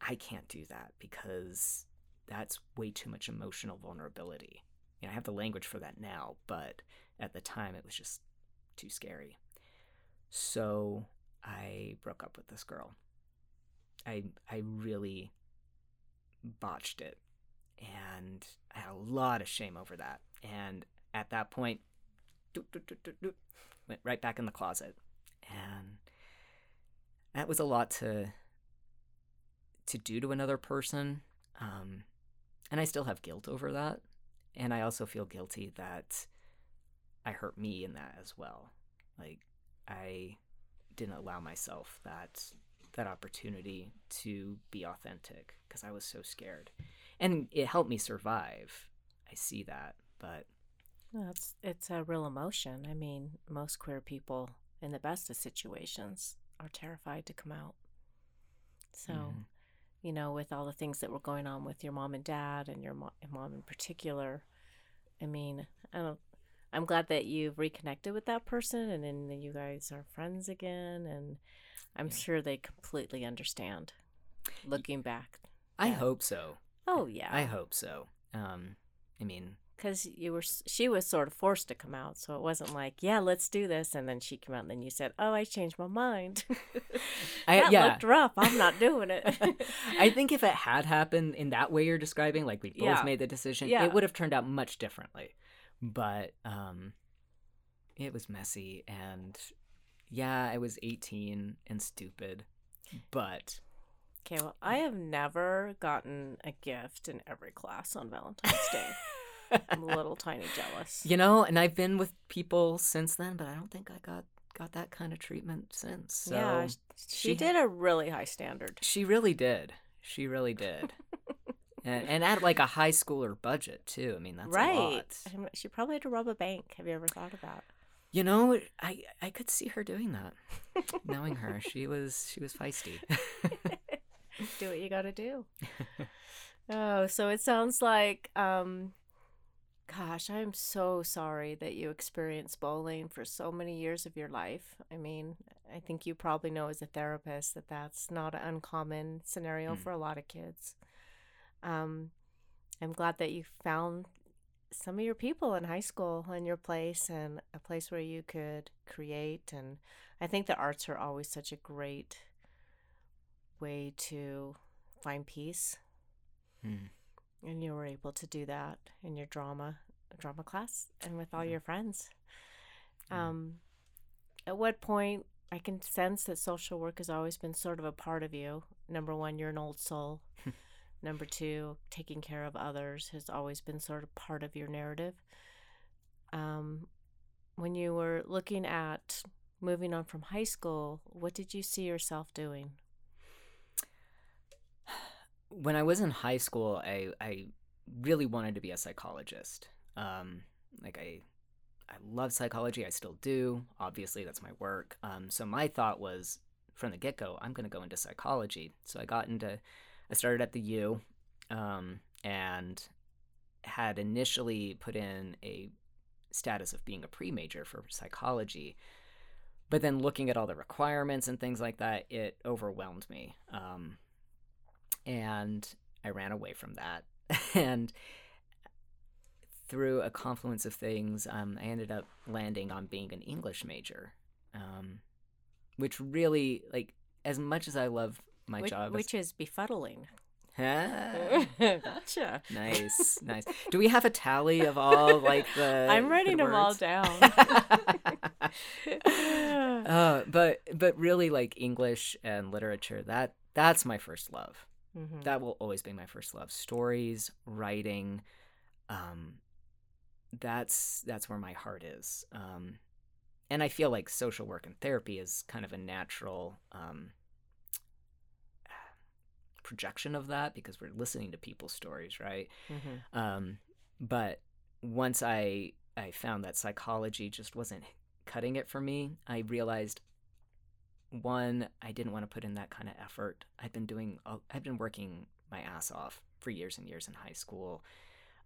I can't do that because that's way too much emotional vulnerability. You know, I have the language for that now, but at the time it was just too scary. So I broke up with this girl. I I really botched it and I had a lot of shame over that. And at that point, went right back in the closet. And that was a lot to to do to another person. Um, and I still have guilt over that. And I also feel guilty that I hurt me in that as well. Like I didn't allow myself that that opportunity to be authentic because I was so scared. And it helped me survive. I see that, but Well, it's it's a real emotion. I mean, most queer people in the best of situations are terrified to come out. So, Mhm. you know, with all the things that were going on with your mom and dad and your mo- mom in particular, I mean, I don't. I'm glad that you've reconnected with that person, and then you guys are friends again, and I'm Yeah. sure they completely understand. Looking back, I Yeah. hope so. oh yeah, I hope so. Um, I mean, because you were she was sort of forced to come out so it wasn't like yeah let's do this and then she came out and then you said oh i changed my mind I- that yeah. looked rough i'm not doing it I think if it had happened in that way you're describing, like we both Yeah. made the decision, Yeah. it would have turned out much differently. But um, it was messy, and yeah, I was 18 and stupid, but okay well i have never gotten a gift in every class on valentine's day i'm a little tiny jealous you know, and I've been with people since then, but I don't think I got got that kind of treatment since. So yeah she she- did a really high standard She really did. She really did. and, and at like a high schooler budget too. I mean, that's a right lot. She probably had to rob a bank have you ever thought of that You know, I I could see her doing that. Knowing her, she was she was feisty. do what you got to do. oh, so it sounds like, um, gosh, I'm so sorry that you experienced bullying for so many years of your life. I mean, I think you probably know as a therapist that that's not an uncommon scenario Mm. for a lot of kids. Um, I'm glad that you found some of your people in high school and your place and a place where you could create and I think the arts are always such a great way to find peace Hmm. And you were able to do that in your drama drama class and with all Yeah. your friends. Um at what point i can sense that social work has always been sort of a part of you. Number one you're an old soul. Number two taking care of others has always been sort of part of your narrative. Um when you were looking at moving on from high school what did you see yourself doing When I was in high school, I I really wanted to be a psychologist. Um, like I I love psychology. I still do. Obviously, that's my work. Um, so my thought was from the get go, I'm going to go into psychology. So I got into, I started at the U, um, and had initially put in a status of being a pre major for psychology. But then looking at all the requirements and things like that, it overwhelmed me. Um, and I ran away from that. and through a confluence of things, um, I ended up landing on being an English major, um, which really, like, as much as I love my which, job, which is befuddling gotcha nice, nice. Do we have a tally of all like the? I'm the writing them all down. uh, but but really, like English and literature, that that's my first love. Mm-hmm. That will always be my first love. Stories, writing, um, that's that's where my heart is. Um, and I feel like social work and therapy is kind of a natural um, projection of that because we're listening to people's stories, right? Mm-hmm. Um, but once I I found that psychology just wasn't cutting it for me, I realized one I didn't want to put in that kind of effort. I've been doing I've been working my ass off for years and years in high school.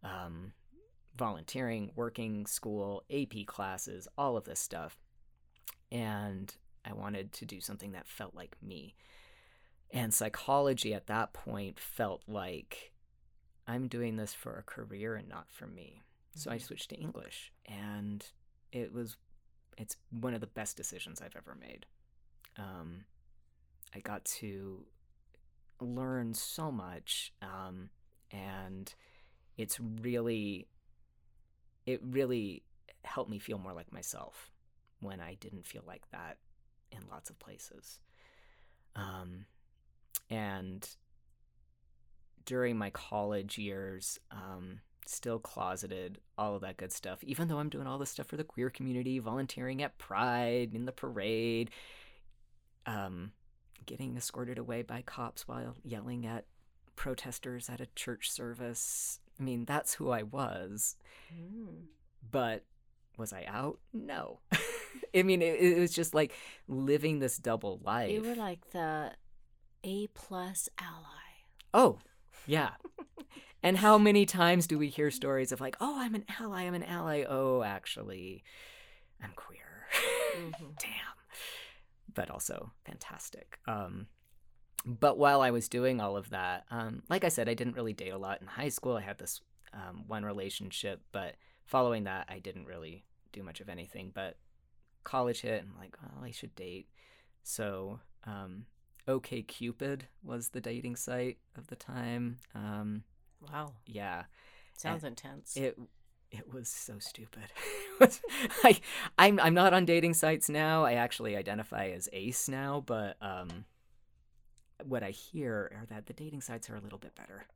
Um, volunteering, working, school, AP classes, all of this stuff. And I wanted to do something that felt like me. And psychology at that point felt like I'm doing this for a career and not for me. So I Mhm. switched to English and it was it's one of the best decisions I've ever made. Um, I got to learn so much um, and it's really it really helped me feel more like myself when I didn't feel like that in lots of places. Um, and during my college years, um, still closeted, all of that good stuff, even though I'm doing all this stuff for the queer community, volunteering at Pride, in the parade, um, getting escorted away by cops while yelling at protesters at a church service. I mean, that's who I was. Mm. But was I out? No. I mean, it, it was just like living this double life. You were like the A plus ally. oh, yeah. and how many times do we hear stories of like, oh, I'm an ally, I'm an ally. Oh, actually, I'm queer. Mhm. Damn. But also fantastic. Um, but while I was doing all of that, um, like I said, I didn't really date a lot in high school. I had this um, one relationship, but following that, I didn't really do much of anything. But college hit, and I'm like, oh, I should date. So, um, OK Cupid was the dating site of the time. Um, Wow. yeah, Sounds intense. it it was so stupid. I I'm I'm not on dating sites now. I actually identify as ace now, but um what I hear are that the dating sites are a little bit better,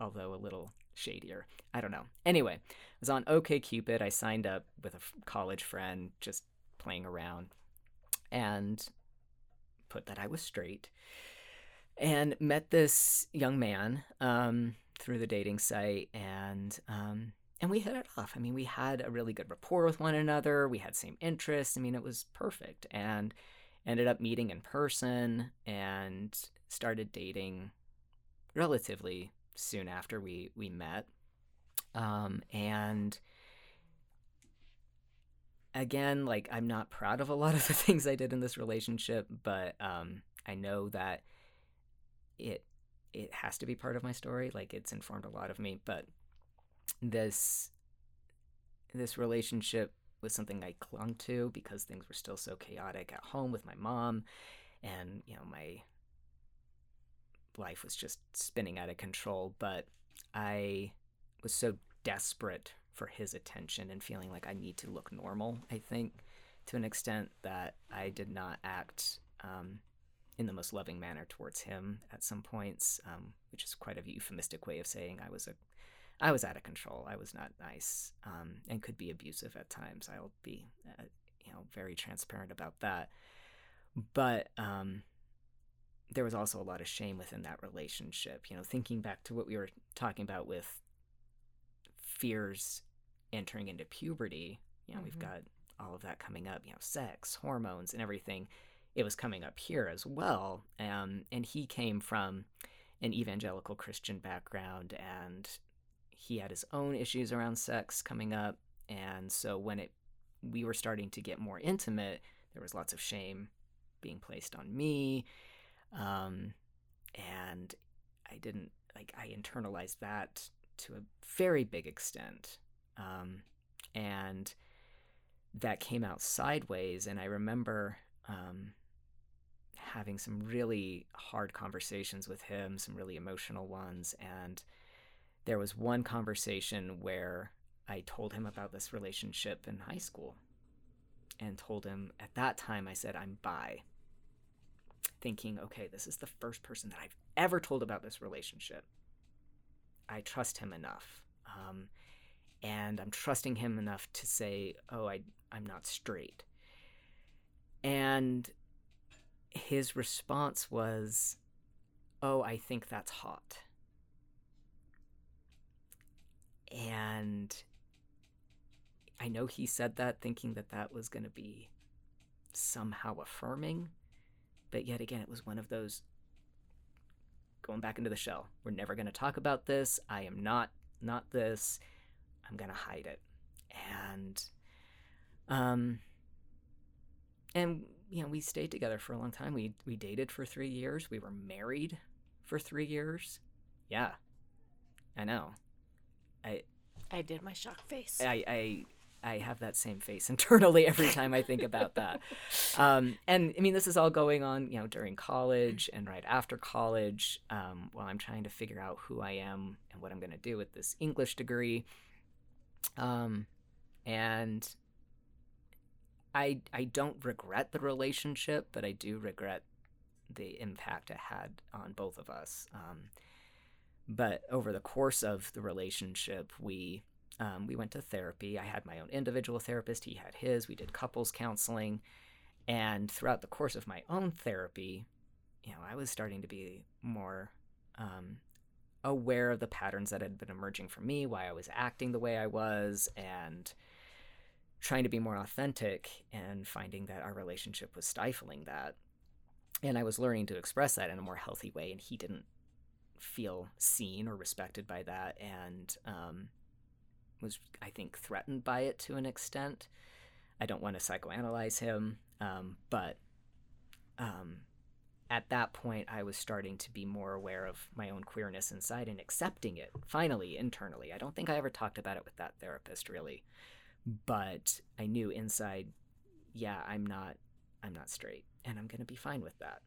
although a little shadier. I don't know. Anyway, I was on OKCupid. I signed up with a f- college friend, just playing around, and put that I was straight, and met this young man um, through the dating site, and um, and we hit it off. I mean, we had a really good rapport with one another. We had same interests. I mean, it was perfect, and ended up meeting in person and started dating relatively soon after we we met um and again like i'm not proud of a lot of the things i did in this relationship but um i know that it it has to be part of my story like it's informed a lot of me but this this relationship was something I clung to because things were still so chaotic at home with my mom. And you know my life was just spinning out of control. But I was so desperate for his attention and feeling like I need to look normal I think to an extent that I did not act um, in the most loving manner towards him at some points um, which is quite a euphemistic way of saying I was a I was out of control. I was not nice um, and could be abusive at times. I'll be, uh, you know, very transparent about that. But um, there was also a lot of shame within that relationship. You know, thinking back to what we were talking about with fears entering into puberty. You know, we've Mhm. got all of that coming up. You know, sex, hormones, and everything. It was coming up here as well. Um, and he came from an evangelical Christian background and he had his own issues around sex coming up and so when it we were starting to get more intimate there was lots of shame being placed on me um, and i didn't like i internalized that to a very big extent um, and that came out sideways and i remember um, having some really hard conversations with him some really emotional ones and there was one conversation where I told him about this relationship in high school and told him at that time I said I'm bi. thinking, okay, this is the first person that I've ever told about this relationship. I trust him enough. Um, and I'm trusting him enough to say, oh, I, I'm not straight. And his response was, oh, I think that's hot. And I know he said that thinking that that was going to be somehow affirming, but yet again, it was one of those going back into the shell. We're never going to talk about this. I am not not this. I'm going to hide it. And um and you know, we stayed together for a long time. We we dated for 3 years. We were married for 3 years. Yeah. I know. I I did my shock face. I I I have that same face internally every time I think about that. Um, and I mean, this is all going on, you know, during college and right after college, um, while I'm trying to figure out who I am and what I'm going to do with this English degree. Um, and I I don't regret the relationship, but I do regret the impact it had on both of us. Um, but over the course of the relationship, we um, we went to therapy. I had my own individual therapist, he had his. We did couples counseling. And throughout the course of my own therapy, you know, I was starting to be more um, aware of the patterns that had been emerging for me, why I was acting the way I was, and trying to be more authentic and finding that our relationship was stifling that. And I was learning to express that in a more healthy way, and he didn't feel seen or respected by that. And um, was, I think, threatened by it to an extent. I don't want to psychoanalyze him, um, but um, at that point, I was starting to be more aware of my own queerness inside and accepting it finally internally. I don't think I ever talked about it with that therapist really, but I knew inside, yeah, I'm not, I'm not straight, and I'm gonna be fine with that.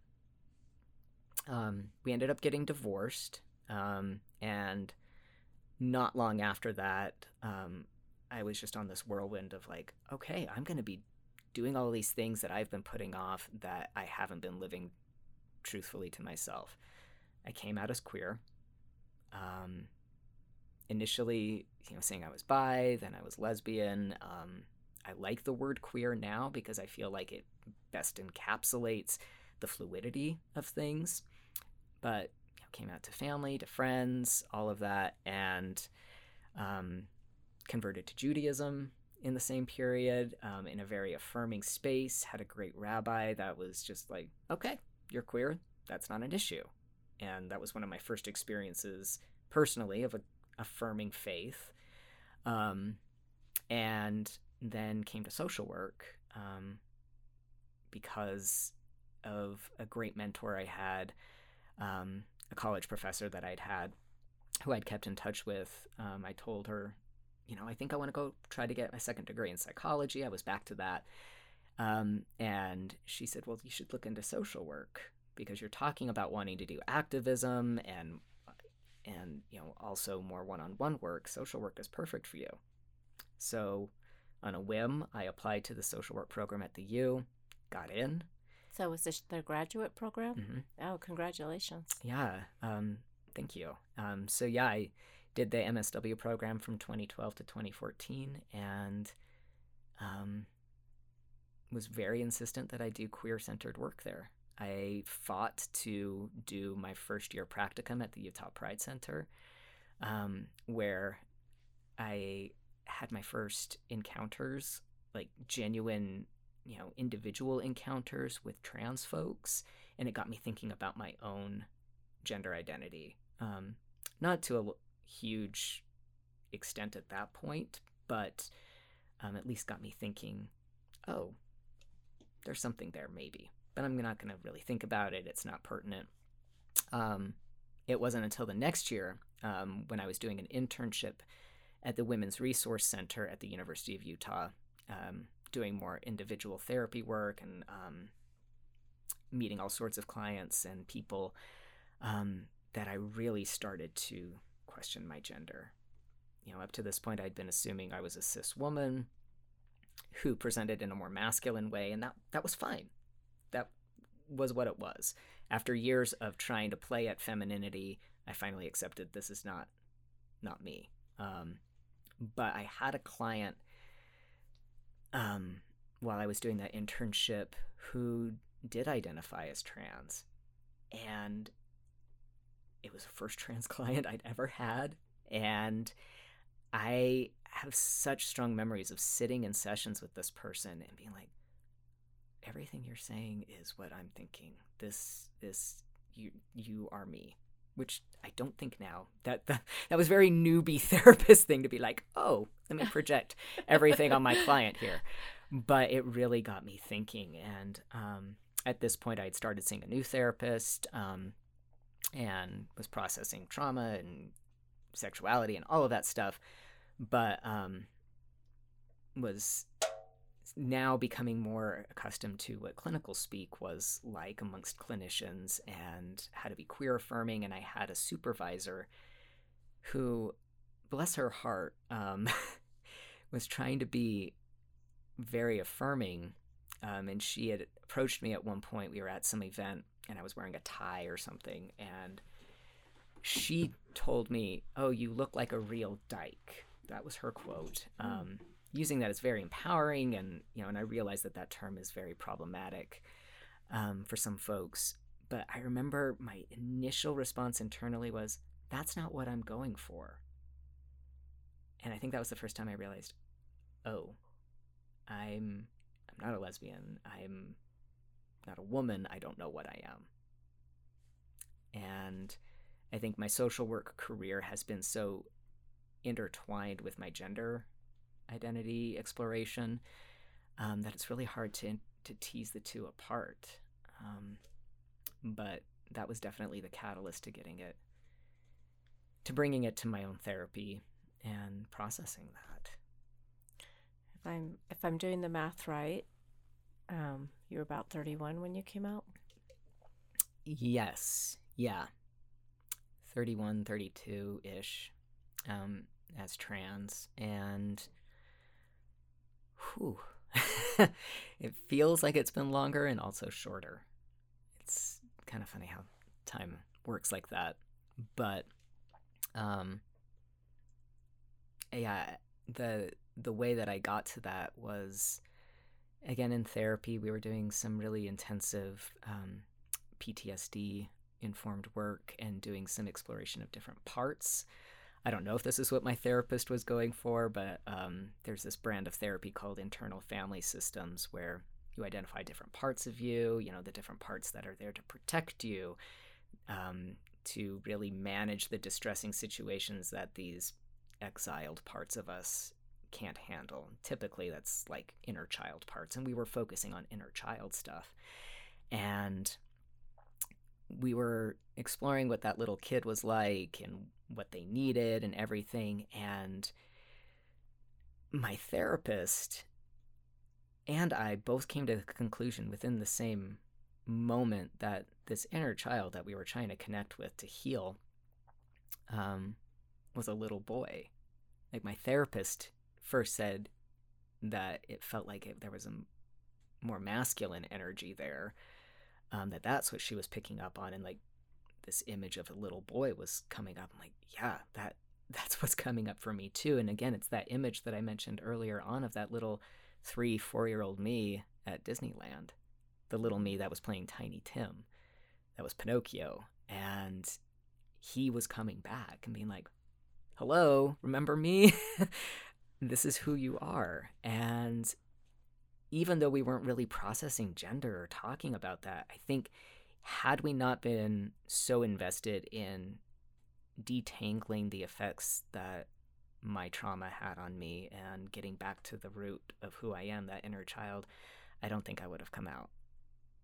Um, we ended up getting divorced, um, and not long after that, um, I was just on this whirlwind of like, okay, I'm going to be doing all these things that I've been putting off that I haven't been living truthfully to myself. I came out as queer. Um, initially, you know, saying I was bi, then I was lesbian. Um, I like the word queer now because I feel like it best encapsulates the fluidity of things. But came out to family, to friends, all of that, and um, converted to Judaism in the same period um, in a very affirming space. Had a great rabbi that was just like, okay, you're queer, that's not an issue. And that was one of my first experiences personally of a, affirming faith. Um, and then came to social work um, because of a great mentor I had um, a college professor that I'd had who I'd kept in touch with. Um, I told her, you know, I think I want to go try to get my second degree in psychology. I was back to that. Um, and she said, well, you should look into social work because you're talking about wanting to do activism and and you know also more one-on-one work social work is perfect for you so on a whim i applied to the social work program at the u got in so was this their graduate program? Mm-hmm. Oh, congratulations. Yeah. Um, thank you. Um, so yeah, I did the MSW program from 2012 to 2014 and um, was very insistent that I do queer centered work there. I fought to do my first year practicum at the Utah Pride Center, um, where I had my first encounters, like genuine you know individual encounters with trans folks and it got me thinking about my own gender identity. Um, not to a huge extent at that point but um, at least got me thinking oh there's something there maybe but i'm not going to really think about it it's not pertinent. Um, it wasn't until the next year um, when i was doing an internship at the women's resource center at the university of utah um, doing more individual therapy work and um, meeting all sorts of clients and people um, that I really started to question my gender. You know, up to this point, I'd been assuming I was a cis woman who presented in a more masculine way, and that that was fine. That was what it was. After years of trying to play at femininity, I finally accepted this is not not me. Um, but I had a client um, while I was doing that internship who did identify as trans, and it was the first trans client I'd ever had, and I have such strong memories of sitting in sessions with this person and being like, everything you're saying is what I'm thinking. This is you you are me. Which I don't think now. That that, that was very newbie therapist thing to be like, oh, let me project everything on my client here. But it really got me thinking. And um, at this point, I had started seeing a new therapist um, and was processing trauma and sexuality and all of that stuff. But um, was now becoming more accustomed to what clinical speak was like amongst clinicians and how to be queer affirming. And I had a supervisor who, bless her heart, um, was trying to be very affirming. Um, and she had approached me at one point. We were at some event and I was wearing a tie or something. And she told me, Oh, you look like a real dyke. That was her quote. Um, using that is very empowering and you know and i realize that that term is very problematic um, for some folks. But i remember my initial response internally was that's not what i'm going for. And i think that was the first time i realized oh i'm i'm not a lesbian. I'm not a woman. I don't know what i am. And i think my social work career has been so intertwined with my gender identity exploration um, that it's really hard to to tease the two apart. Um, but that was definitely the catalyst to getting it to bringing it to my own therapy and processing that. If I'm if I'm doing the math right, um, you were about 31 when you came out. Yes, yeah, 31, 32 ish, um, as trans, and whew, it feels like it's been longer and also shorter. It's kind of funny how time works like that. But um yeah, the the way that I got to that was again in therapy we were doing some really intensive um, PTSD informed work and doing some exploration of different parts I don't know if this is what my therapist was going for, but um, there's this brand of therapy called internal family systems where you identify different parts of you, you know, the different parts that are there to protect you, um, to really manage the distressing situations that these exiled parts of us can't handle. Typically, that's like inner child parts, and we were focusing on inner child stuff. And we were exploring what that little kid was like and what they needed and everything. And my therapist and I both came to the conclusion within the same moment that this inner child that we were trying to connect with to heal um, was a little boy. Like my therapist first said that it felt like it, there was a more masculine energy there. Um, that that's what she was picking up on, and like this image of a little boy was coming up. I'm like, yeah, that that's what's coming up for me too. And again, it's that image that I mentioned earlier on of that little three, four year old me at Disneyland. The little me that was playing Tiny Tim. That was Pinocchio. And he was coming back and being like, hello, remember me? this is who you are. And even though we weren't really processing gender or talking about that, I think had we not been so invested in detangling the effects that my trauma had on me and getting back to the root of who I am, that inner child, I don't think I would have come out.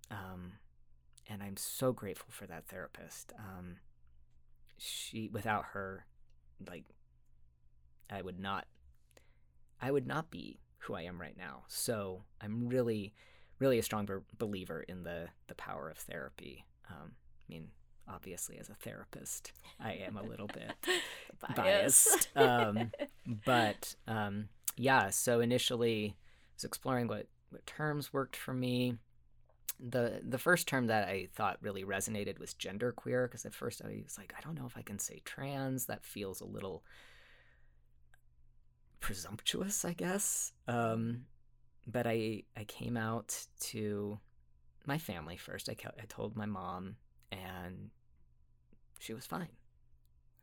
Um, and I'm so grateful for that therapist. Um, she, without her, like, I would not, I would not be who I am right now. So I'm really really a strong believer in the the power of therapy. Um, I mean, obviously, as a therapist, I am a little bit biased. Um, but um, yeah, so initially, I was exploring what what terms worked for me. the the first term that I thought really resonated was genderqueer because at first I was like, I don't know if I can say trans. That feels a little presumptuous, I guess. Um, but I I came out to my family first. I, I told my mom, and she was fine.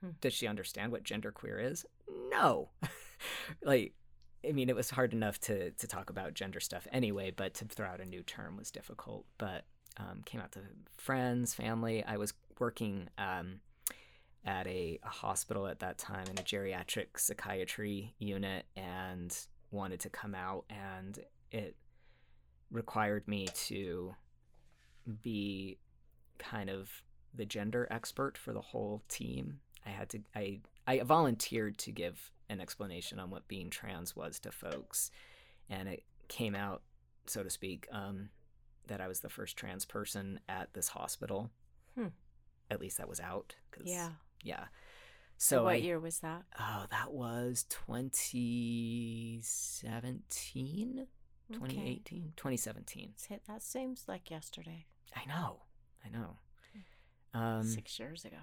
Hmm. Did she understand what genderqueer is? No. like I mean, it was hard enough to to talk about gender stuff anyway, but to throw out a new term was difficult. But um, came out to friends, family. I was working um, at a, a, hospital at that time in a geriatric psychiatry unit, and wanted to come out, and it required me to be kind of the gender expert for the whole team. I had to I I volunteered to give an explanation on what being trans was to folks, and it came out, so to speak, um, that I was the first trans person at this hospital. Hmm. At least that was out. Cause, yeah. Yeah. So, so what I, year was that? Oh, that was 2017, 2018, 2017. That seems like yesterday. I know. I know. Hmm. Um, Six years ago.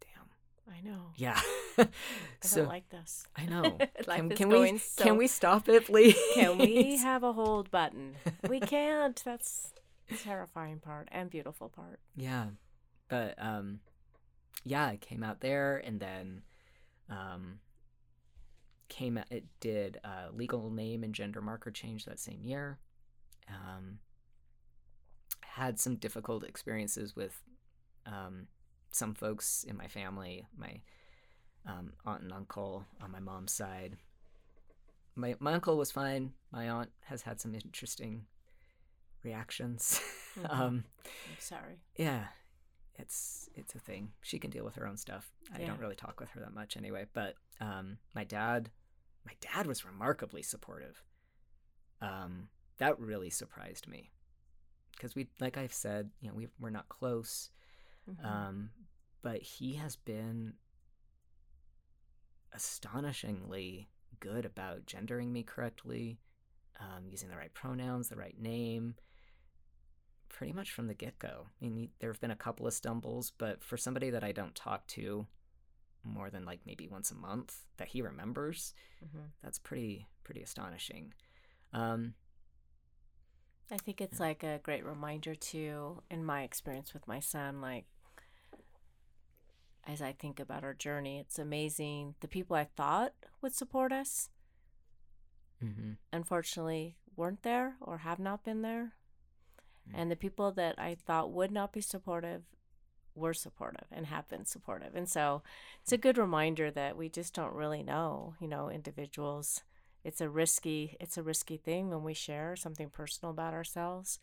Damn. I know. Yeah. I so, don't like this. I know. can, can we so... can we stop it, please? Can we have a hold button? We can't. That's the terrifying part and beautiful part. Yeah, but um, yeah, it came out there, and then um, came out, it did uh, legal name and gender marker change that same year. Um, had some difficult experiences with um some folks in my family, my um, aunt and uncle on my mom's side. My my uncle was fine. My aunt has had some interesting reactions. Mm-hmm. um, I'm sorry. Yeah, it's it's a thing. She can deal with her own stuff. I don't really talk with her that much anyway. But um, my dad, my dad was remarkably supportive. Um, that really surprised me because we, like I've said, you know, we we're not close. Mm-hmm. Um, but he has been astonishingly good about gendering me correctly, um, using the right pronouns, the right name, pretty much from the get go. I mean, there have been a couple of stumbles, but for somebody that I don't talk to more than like maybe once a month that he remembers, mm-hmm. that's pretty pretty astonishing. Um, I think it's yeah. like a great reminder too, in my experience with my son, like as I think about our journey. It's amazing. The people I thought would support us, mm-hmm. unfortunately, weren't there or have not been there. Mm-hmm. And the people that I thought would not be supportive were supportive and have been supportive. And so it's a good reminder that we just don't really know, you know, individuals. It's a risky it's a risky thing when we share something personal about ourselves.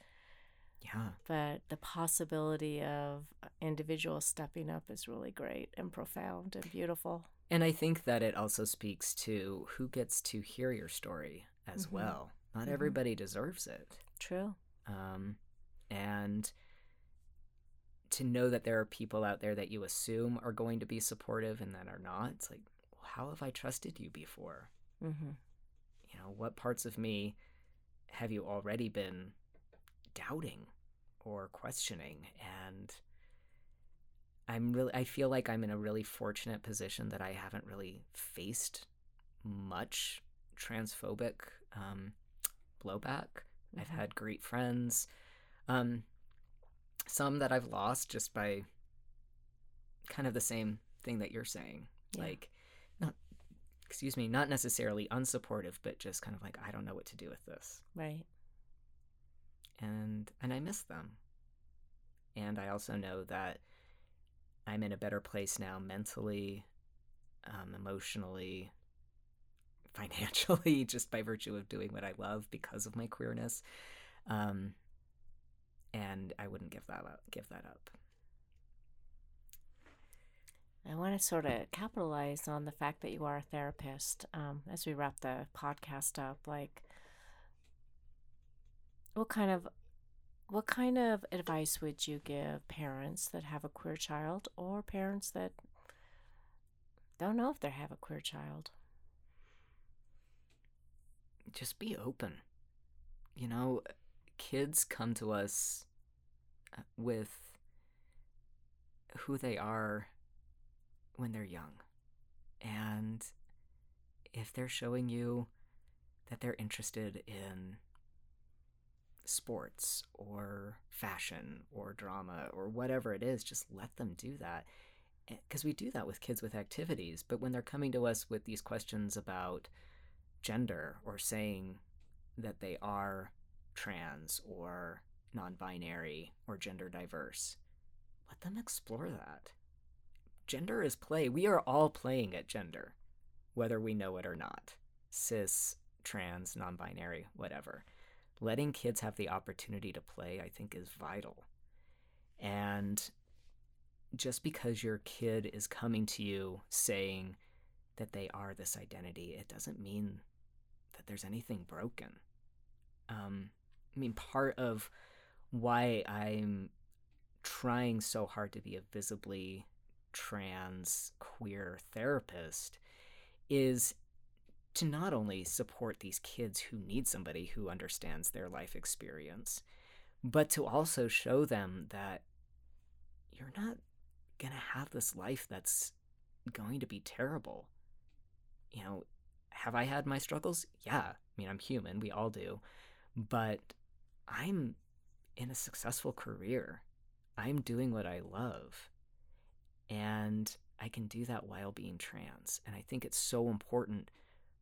Yeah. But the possibility of individuals stepping up is really great and profound and beautiful. And I think that it also speaks to who gets to hear your story as mm-hmm. well. Not mm-hmm. everybody deserves it. True. Um, and to know that there are people out there that you assume are going to be supportive and that are not, it's like, well, how have I trusted you before? Mm-hmm. You know, what parts of me have you already been doubting or questioning and I'm really I feel like I'm in a really fortunate position that I haven't really faced much transphobic um, blowback. Mm-hmm. I've had great friends, um, some that I've lost just by kind of the same thing that you're saying, yeah. like not excuse me, not necessarily unsupportive, but just kind of like I don't know what to do with this. Right and and I miss them. And I also know that I'm in a better place now mentally, um, emotionally, financially, just by virtue of doing what I love because of my queerness. Um, and I wouldn't give that up, give that up. I want to sort of capitalize on the fact that you are a therapist um, as we wrap the podcast up. Like, what kind of what kind of advice would you give parents that have a queer child or parents that don't know if they have a queer child? Just be open. You know, kids come to us with who they are when they're young. And if they're showing you that they're interested in sports or fashion or drama or whatever it is, just let them do that. Eh, because we do that with kids with activities. But when they're coming to us with these questions about gender or saying that they are trans or non binary or gender diverse, let them explore that. Gender is play. We are all playing at gender, whether we know it or not. Cis, trans, non binary, whatever. Letting kids have the opportunity to play, I think, is vital. And just because your kid is coming to you saying that they are this identity, it doesn't mean that there's anything broken. Um, I mean, part of why I'm trying so hard to be a visibly trans queer therapist is to not only support these kids who need somebody who understands their life experience, but to also show them that you're not going to have this life that's going to be terrible. You know, have I had my struggles? Yeah. I mean, I'm human, we all do. But I'm in a successful career. I'm doing what I love. And I can do that while being trans. And I think it's so important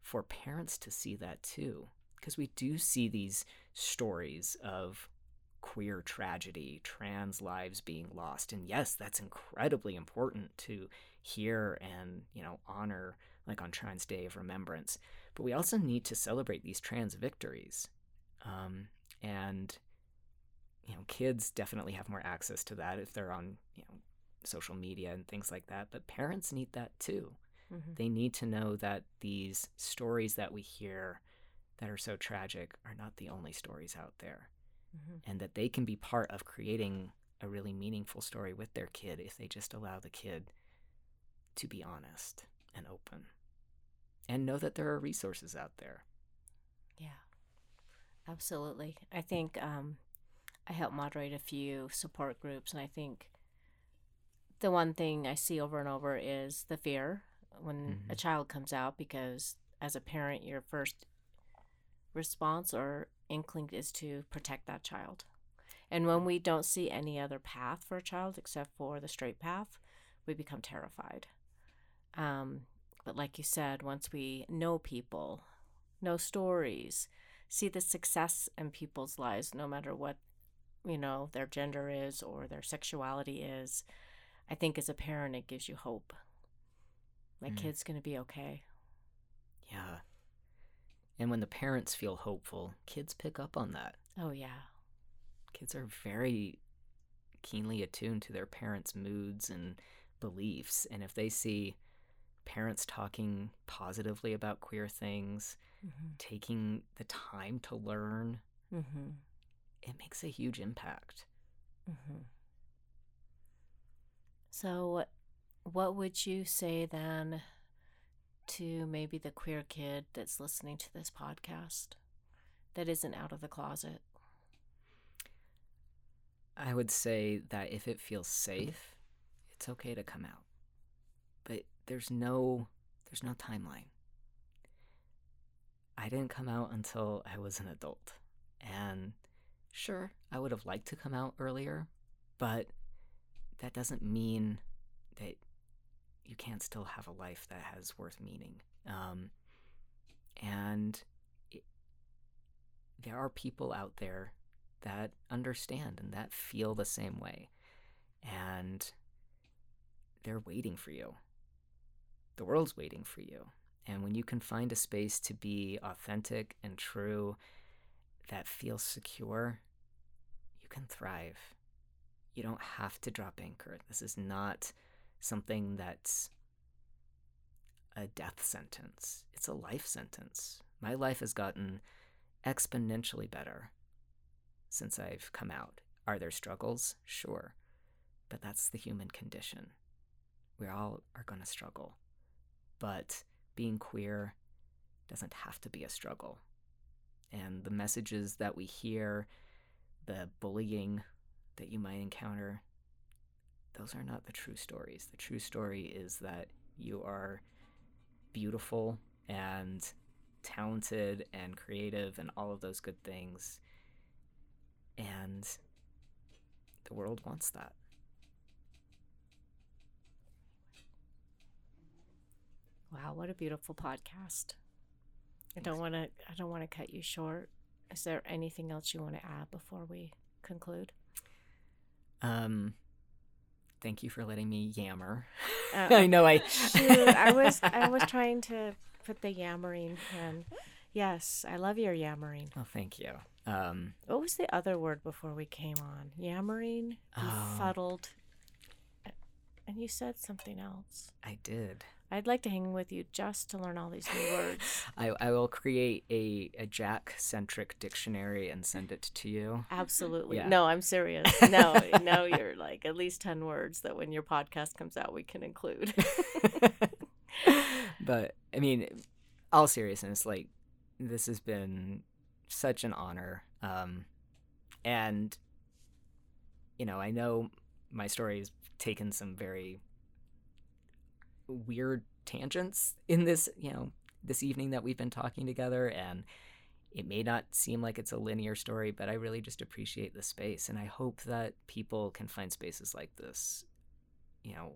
for parents to see that too. Because we do see these stories of queer tragedy, trans lives being lost. And yes, that's incredibly important to hear and, you know, honor like on Trans Day of Remembrance. But we also need to celebrate these trans victories. Um, and you know, kids definitely have more access to that if they're on, you know, social media and things like that. But parents need that too. Mm-hmm. They need to know that these stories that we hear that are so tragic are not the only stories out there. Mm-hmm. And that they can be part of creating a really meaningful story with their kid if they just allow the kid to be honest and open and know that there are resources out there. Yeah, absolutely. I think um, I help moderate a few support groups, and I think the one thing I see over and over is the fear when mm-hmm. a child comes out because as a parent, your first response or inkling is to protect that child. And when we don't see any other path for a child except for the straight path, we become terrified. Um, but like you said, once we know people, know stories, see the success in people's lives, no matter what, you know, their gender is or their sexuality is, I think as a parent, it gives you hope. My mm. kid's going to be okay. Yeah. And when the parents feel hopeful, kids pick up on that. Oh, yeah. Kids are very keenly attuned to their parents' moods and beliefs. And if they see parents talking positively about queer things, mm-hmm. taking the time to learn, mm-hmm. it makes a huge impact. Mm-hmm. So, what would you say then to maybe the queer kid that's listening to this podcast that isn't out of the closet? I would say that if it feels safe, it's okay to come out. But there's no there's no timeline. I didn't come out until I was an adult. And sure, I would have liked to come out earlier, but that doesn't mean that you can't still have a life that has worth meaning. Um, and it, there are people out there that understand and that feel the same way. And they're waiting for you. The world's waiting for you. And when you can find a space to be authentic and true that feels secure, you can thrive. You don't have to drop anchor. This is not something that's a death sentence, it's a life sentence. My life has gotten exponentially better since I've come out. Are there struggles? Sure. But that's the human condition. We all are going to struggle. But being queer doesn't have to be a struggle. And the messages that we hear the bullying that you might encounter, those are not the true stories. The true story is that you are beautiful and talented and creative and all of those good things. And the world wants that. Wow, what a beautiful podcast. I don't want to I don't want to cut you short. Is there anything else you want to add before we conclude? Um thank you for letting me yammer. Uh, I know I Shoot, I was I was trying to put the yammering in. Yes, I love your yammering. Oh, thank you. Um What was the other word before we came on? Yammering, Oh. and you said something else. I did. I'd like to hang with you just to learn all these new words. I, I will create a, a Jack centric dictionary and send it to you. Absolutely. Yeah. No, I'm serious. No, no, you're like at least 10 words that when your podcast comes out, we can include. but I mean, all seriousness, like this has been such an honor. Um, and you know, I know my story has taken some very weird tangents in this, you know, this evening that we've been talking together and it may not seem like it's a linear story, but I really just appreciate the space and I hope that people can find spaces like this, you know,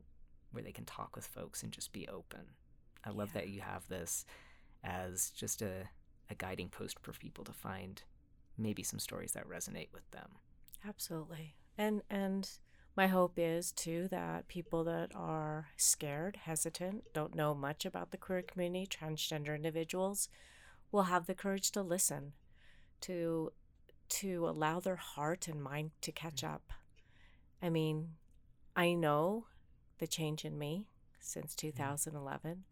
where they can talk with folks and just be open. I love Yeah. that you have this as just a, a guiding post for people to find maybe some stories that resonate with them. Absolutely. And and my hope is too that people that are scared, hesitant, don't know much about the queer community, transgender individuals will have the courage to listen, to to allow their heart and mind to catch mm. up. I mean, I know the change in me since mm. 2011.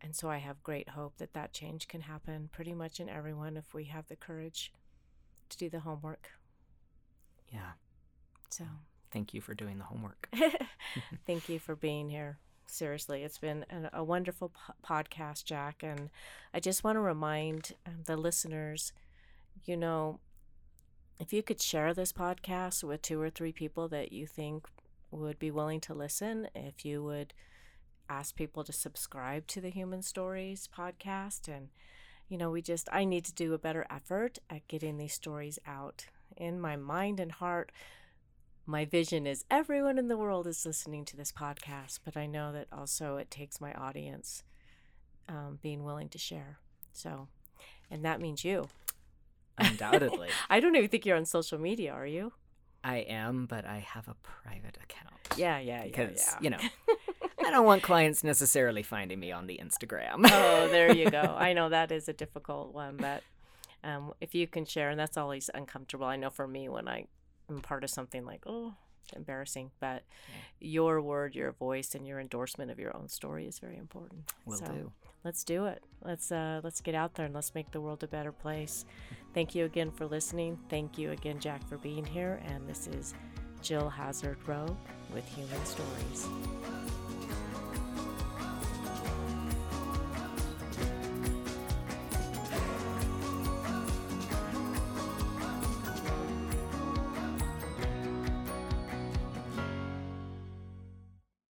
And so I have great hope that that change can happen pretty much in everyone if we have the courage to do the homework. Yeah. So Thank you for doing the homework. thank you for being here. Seriously, it's been an, a wonderful po- podcast, Jack. And I just want to remind um, the listeners you know, if you could share this podcast with two or three people that you think would be willing to listen, if you would ask people to subscribe to the Human Stories podcast. And, you know, we just, I need to do a better effort at getting these stories out in my mind and heart my vision is everyone in the world is listening to this podcast, but I know that also it takes my audience um, being willing to share. So, and that means you. Undoubtedly. I don't even think you're on social media, are you? I am, but I have a private account. Yeah, yeah, Because, yeah. you know, I don't want clients necessarily finding me on the Instagram. oh, there you go. I know that is a difficult one, but um, if you can share, and that's always uncomfortable. I know for me when I am part of something like, oh, embarrassing, but your word, your voice, and your endorsement of your own story is very important. Will So, do. Let's do it. Let's uh, let's get out there and let's make the world a better place. Thank you again for listening. Thank you again, Jack, for being here. And this is Jill Hazard Rowe with Human Stories.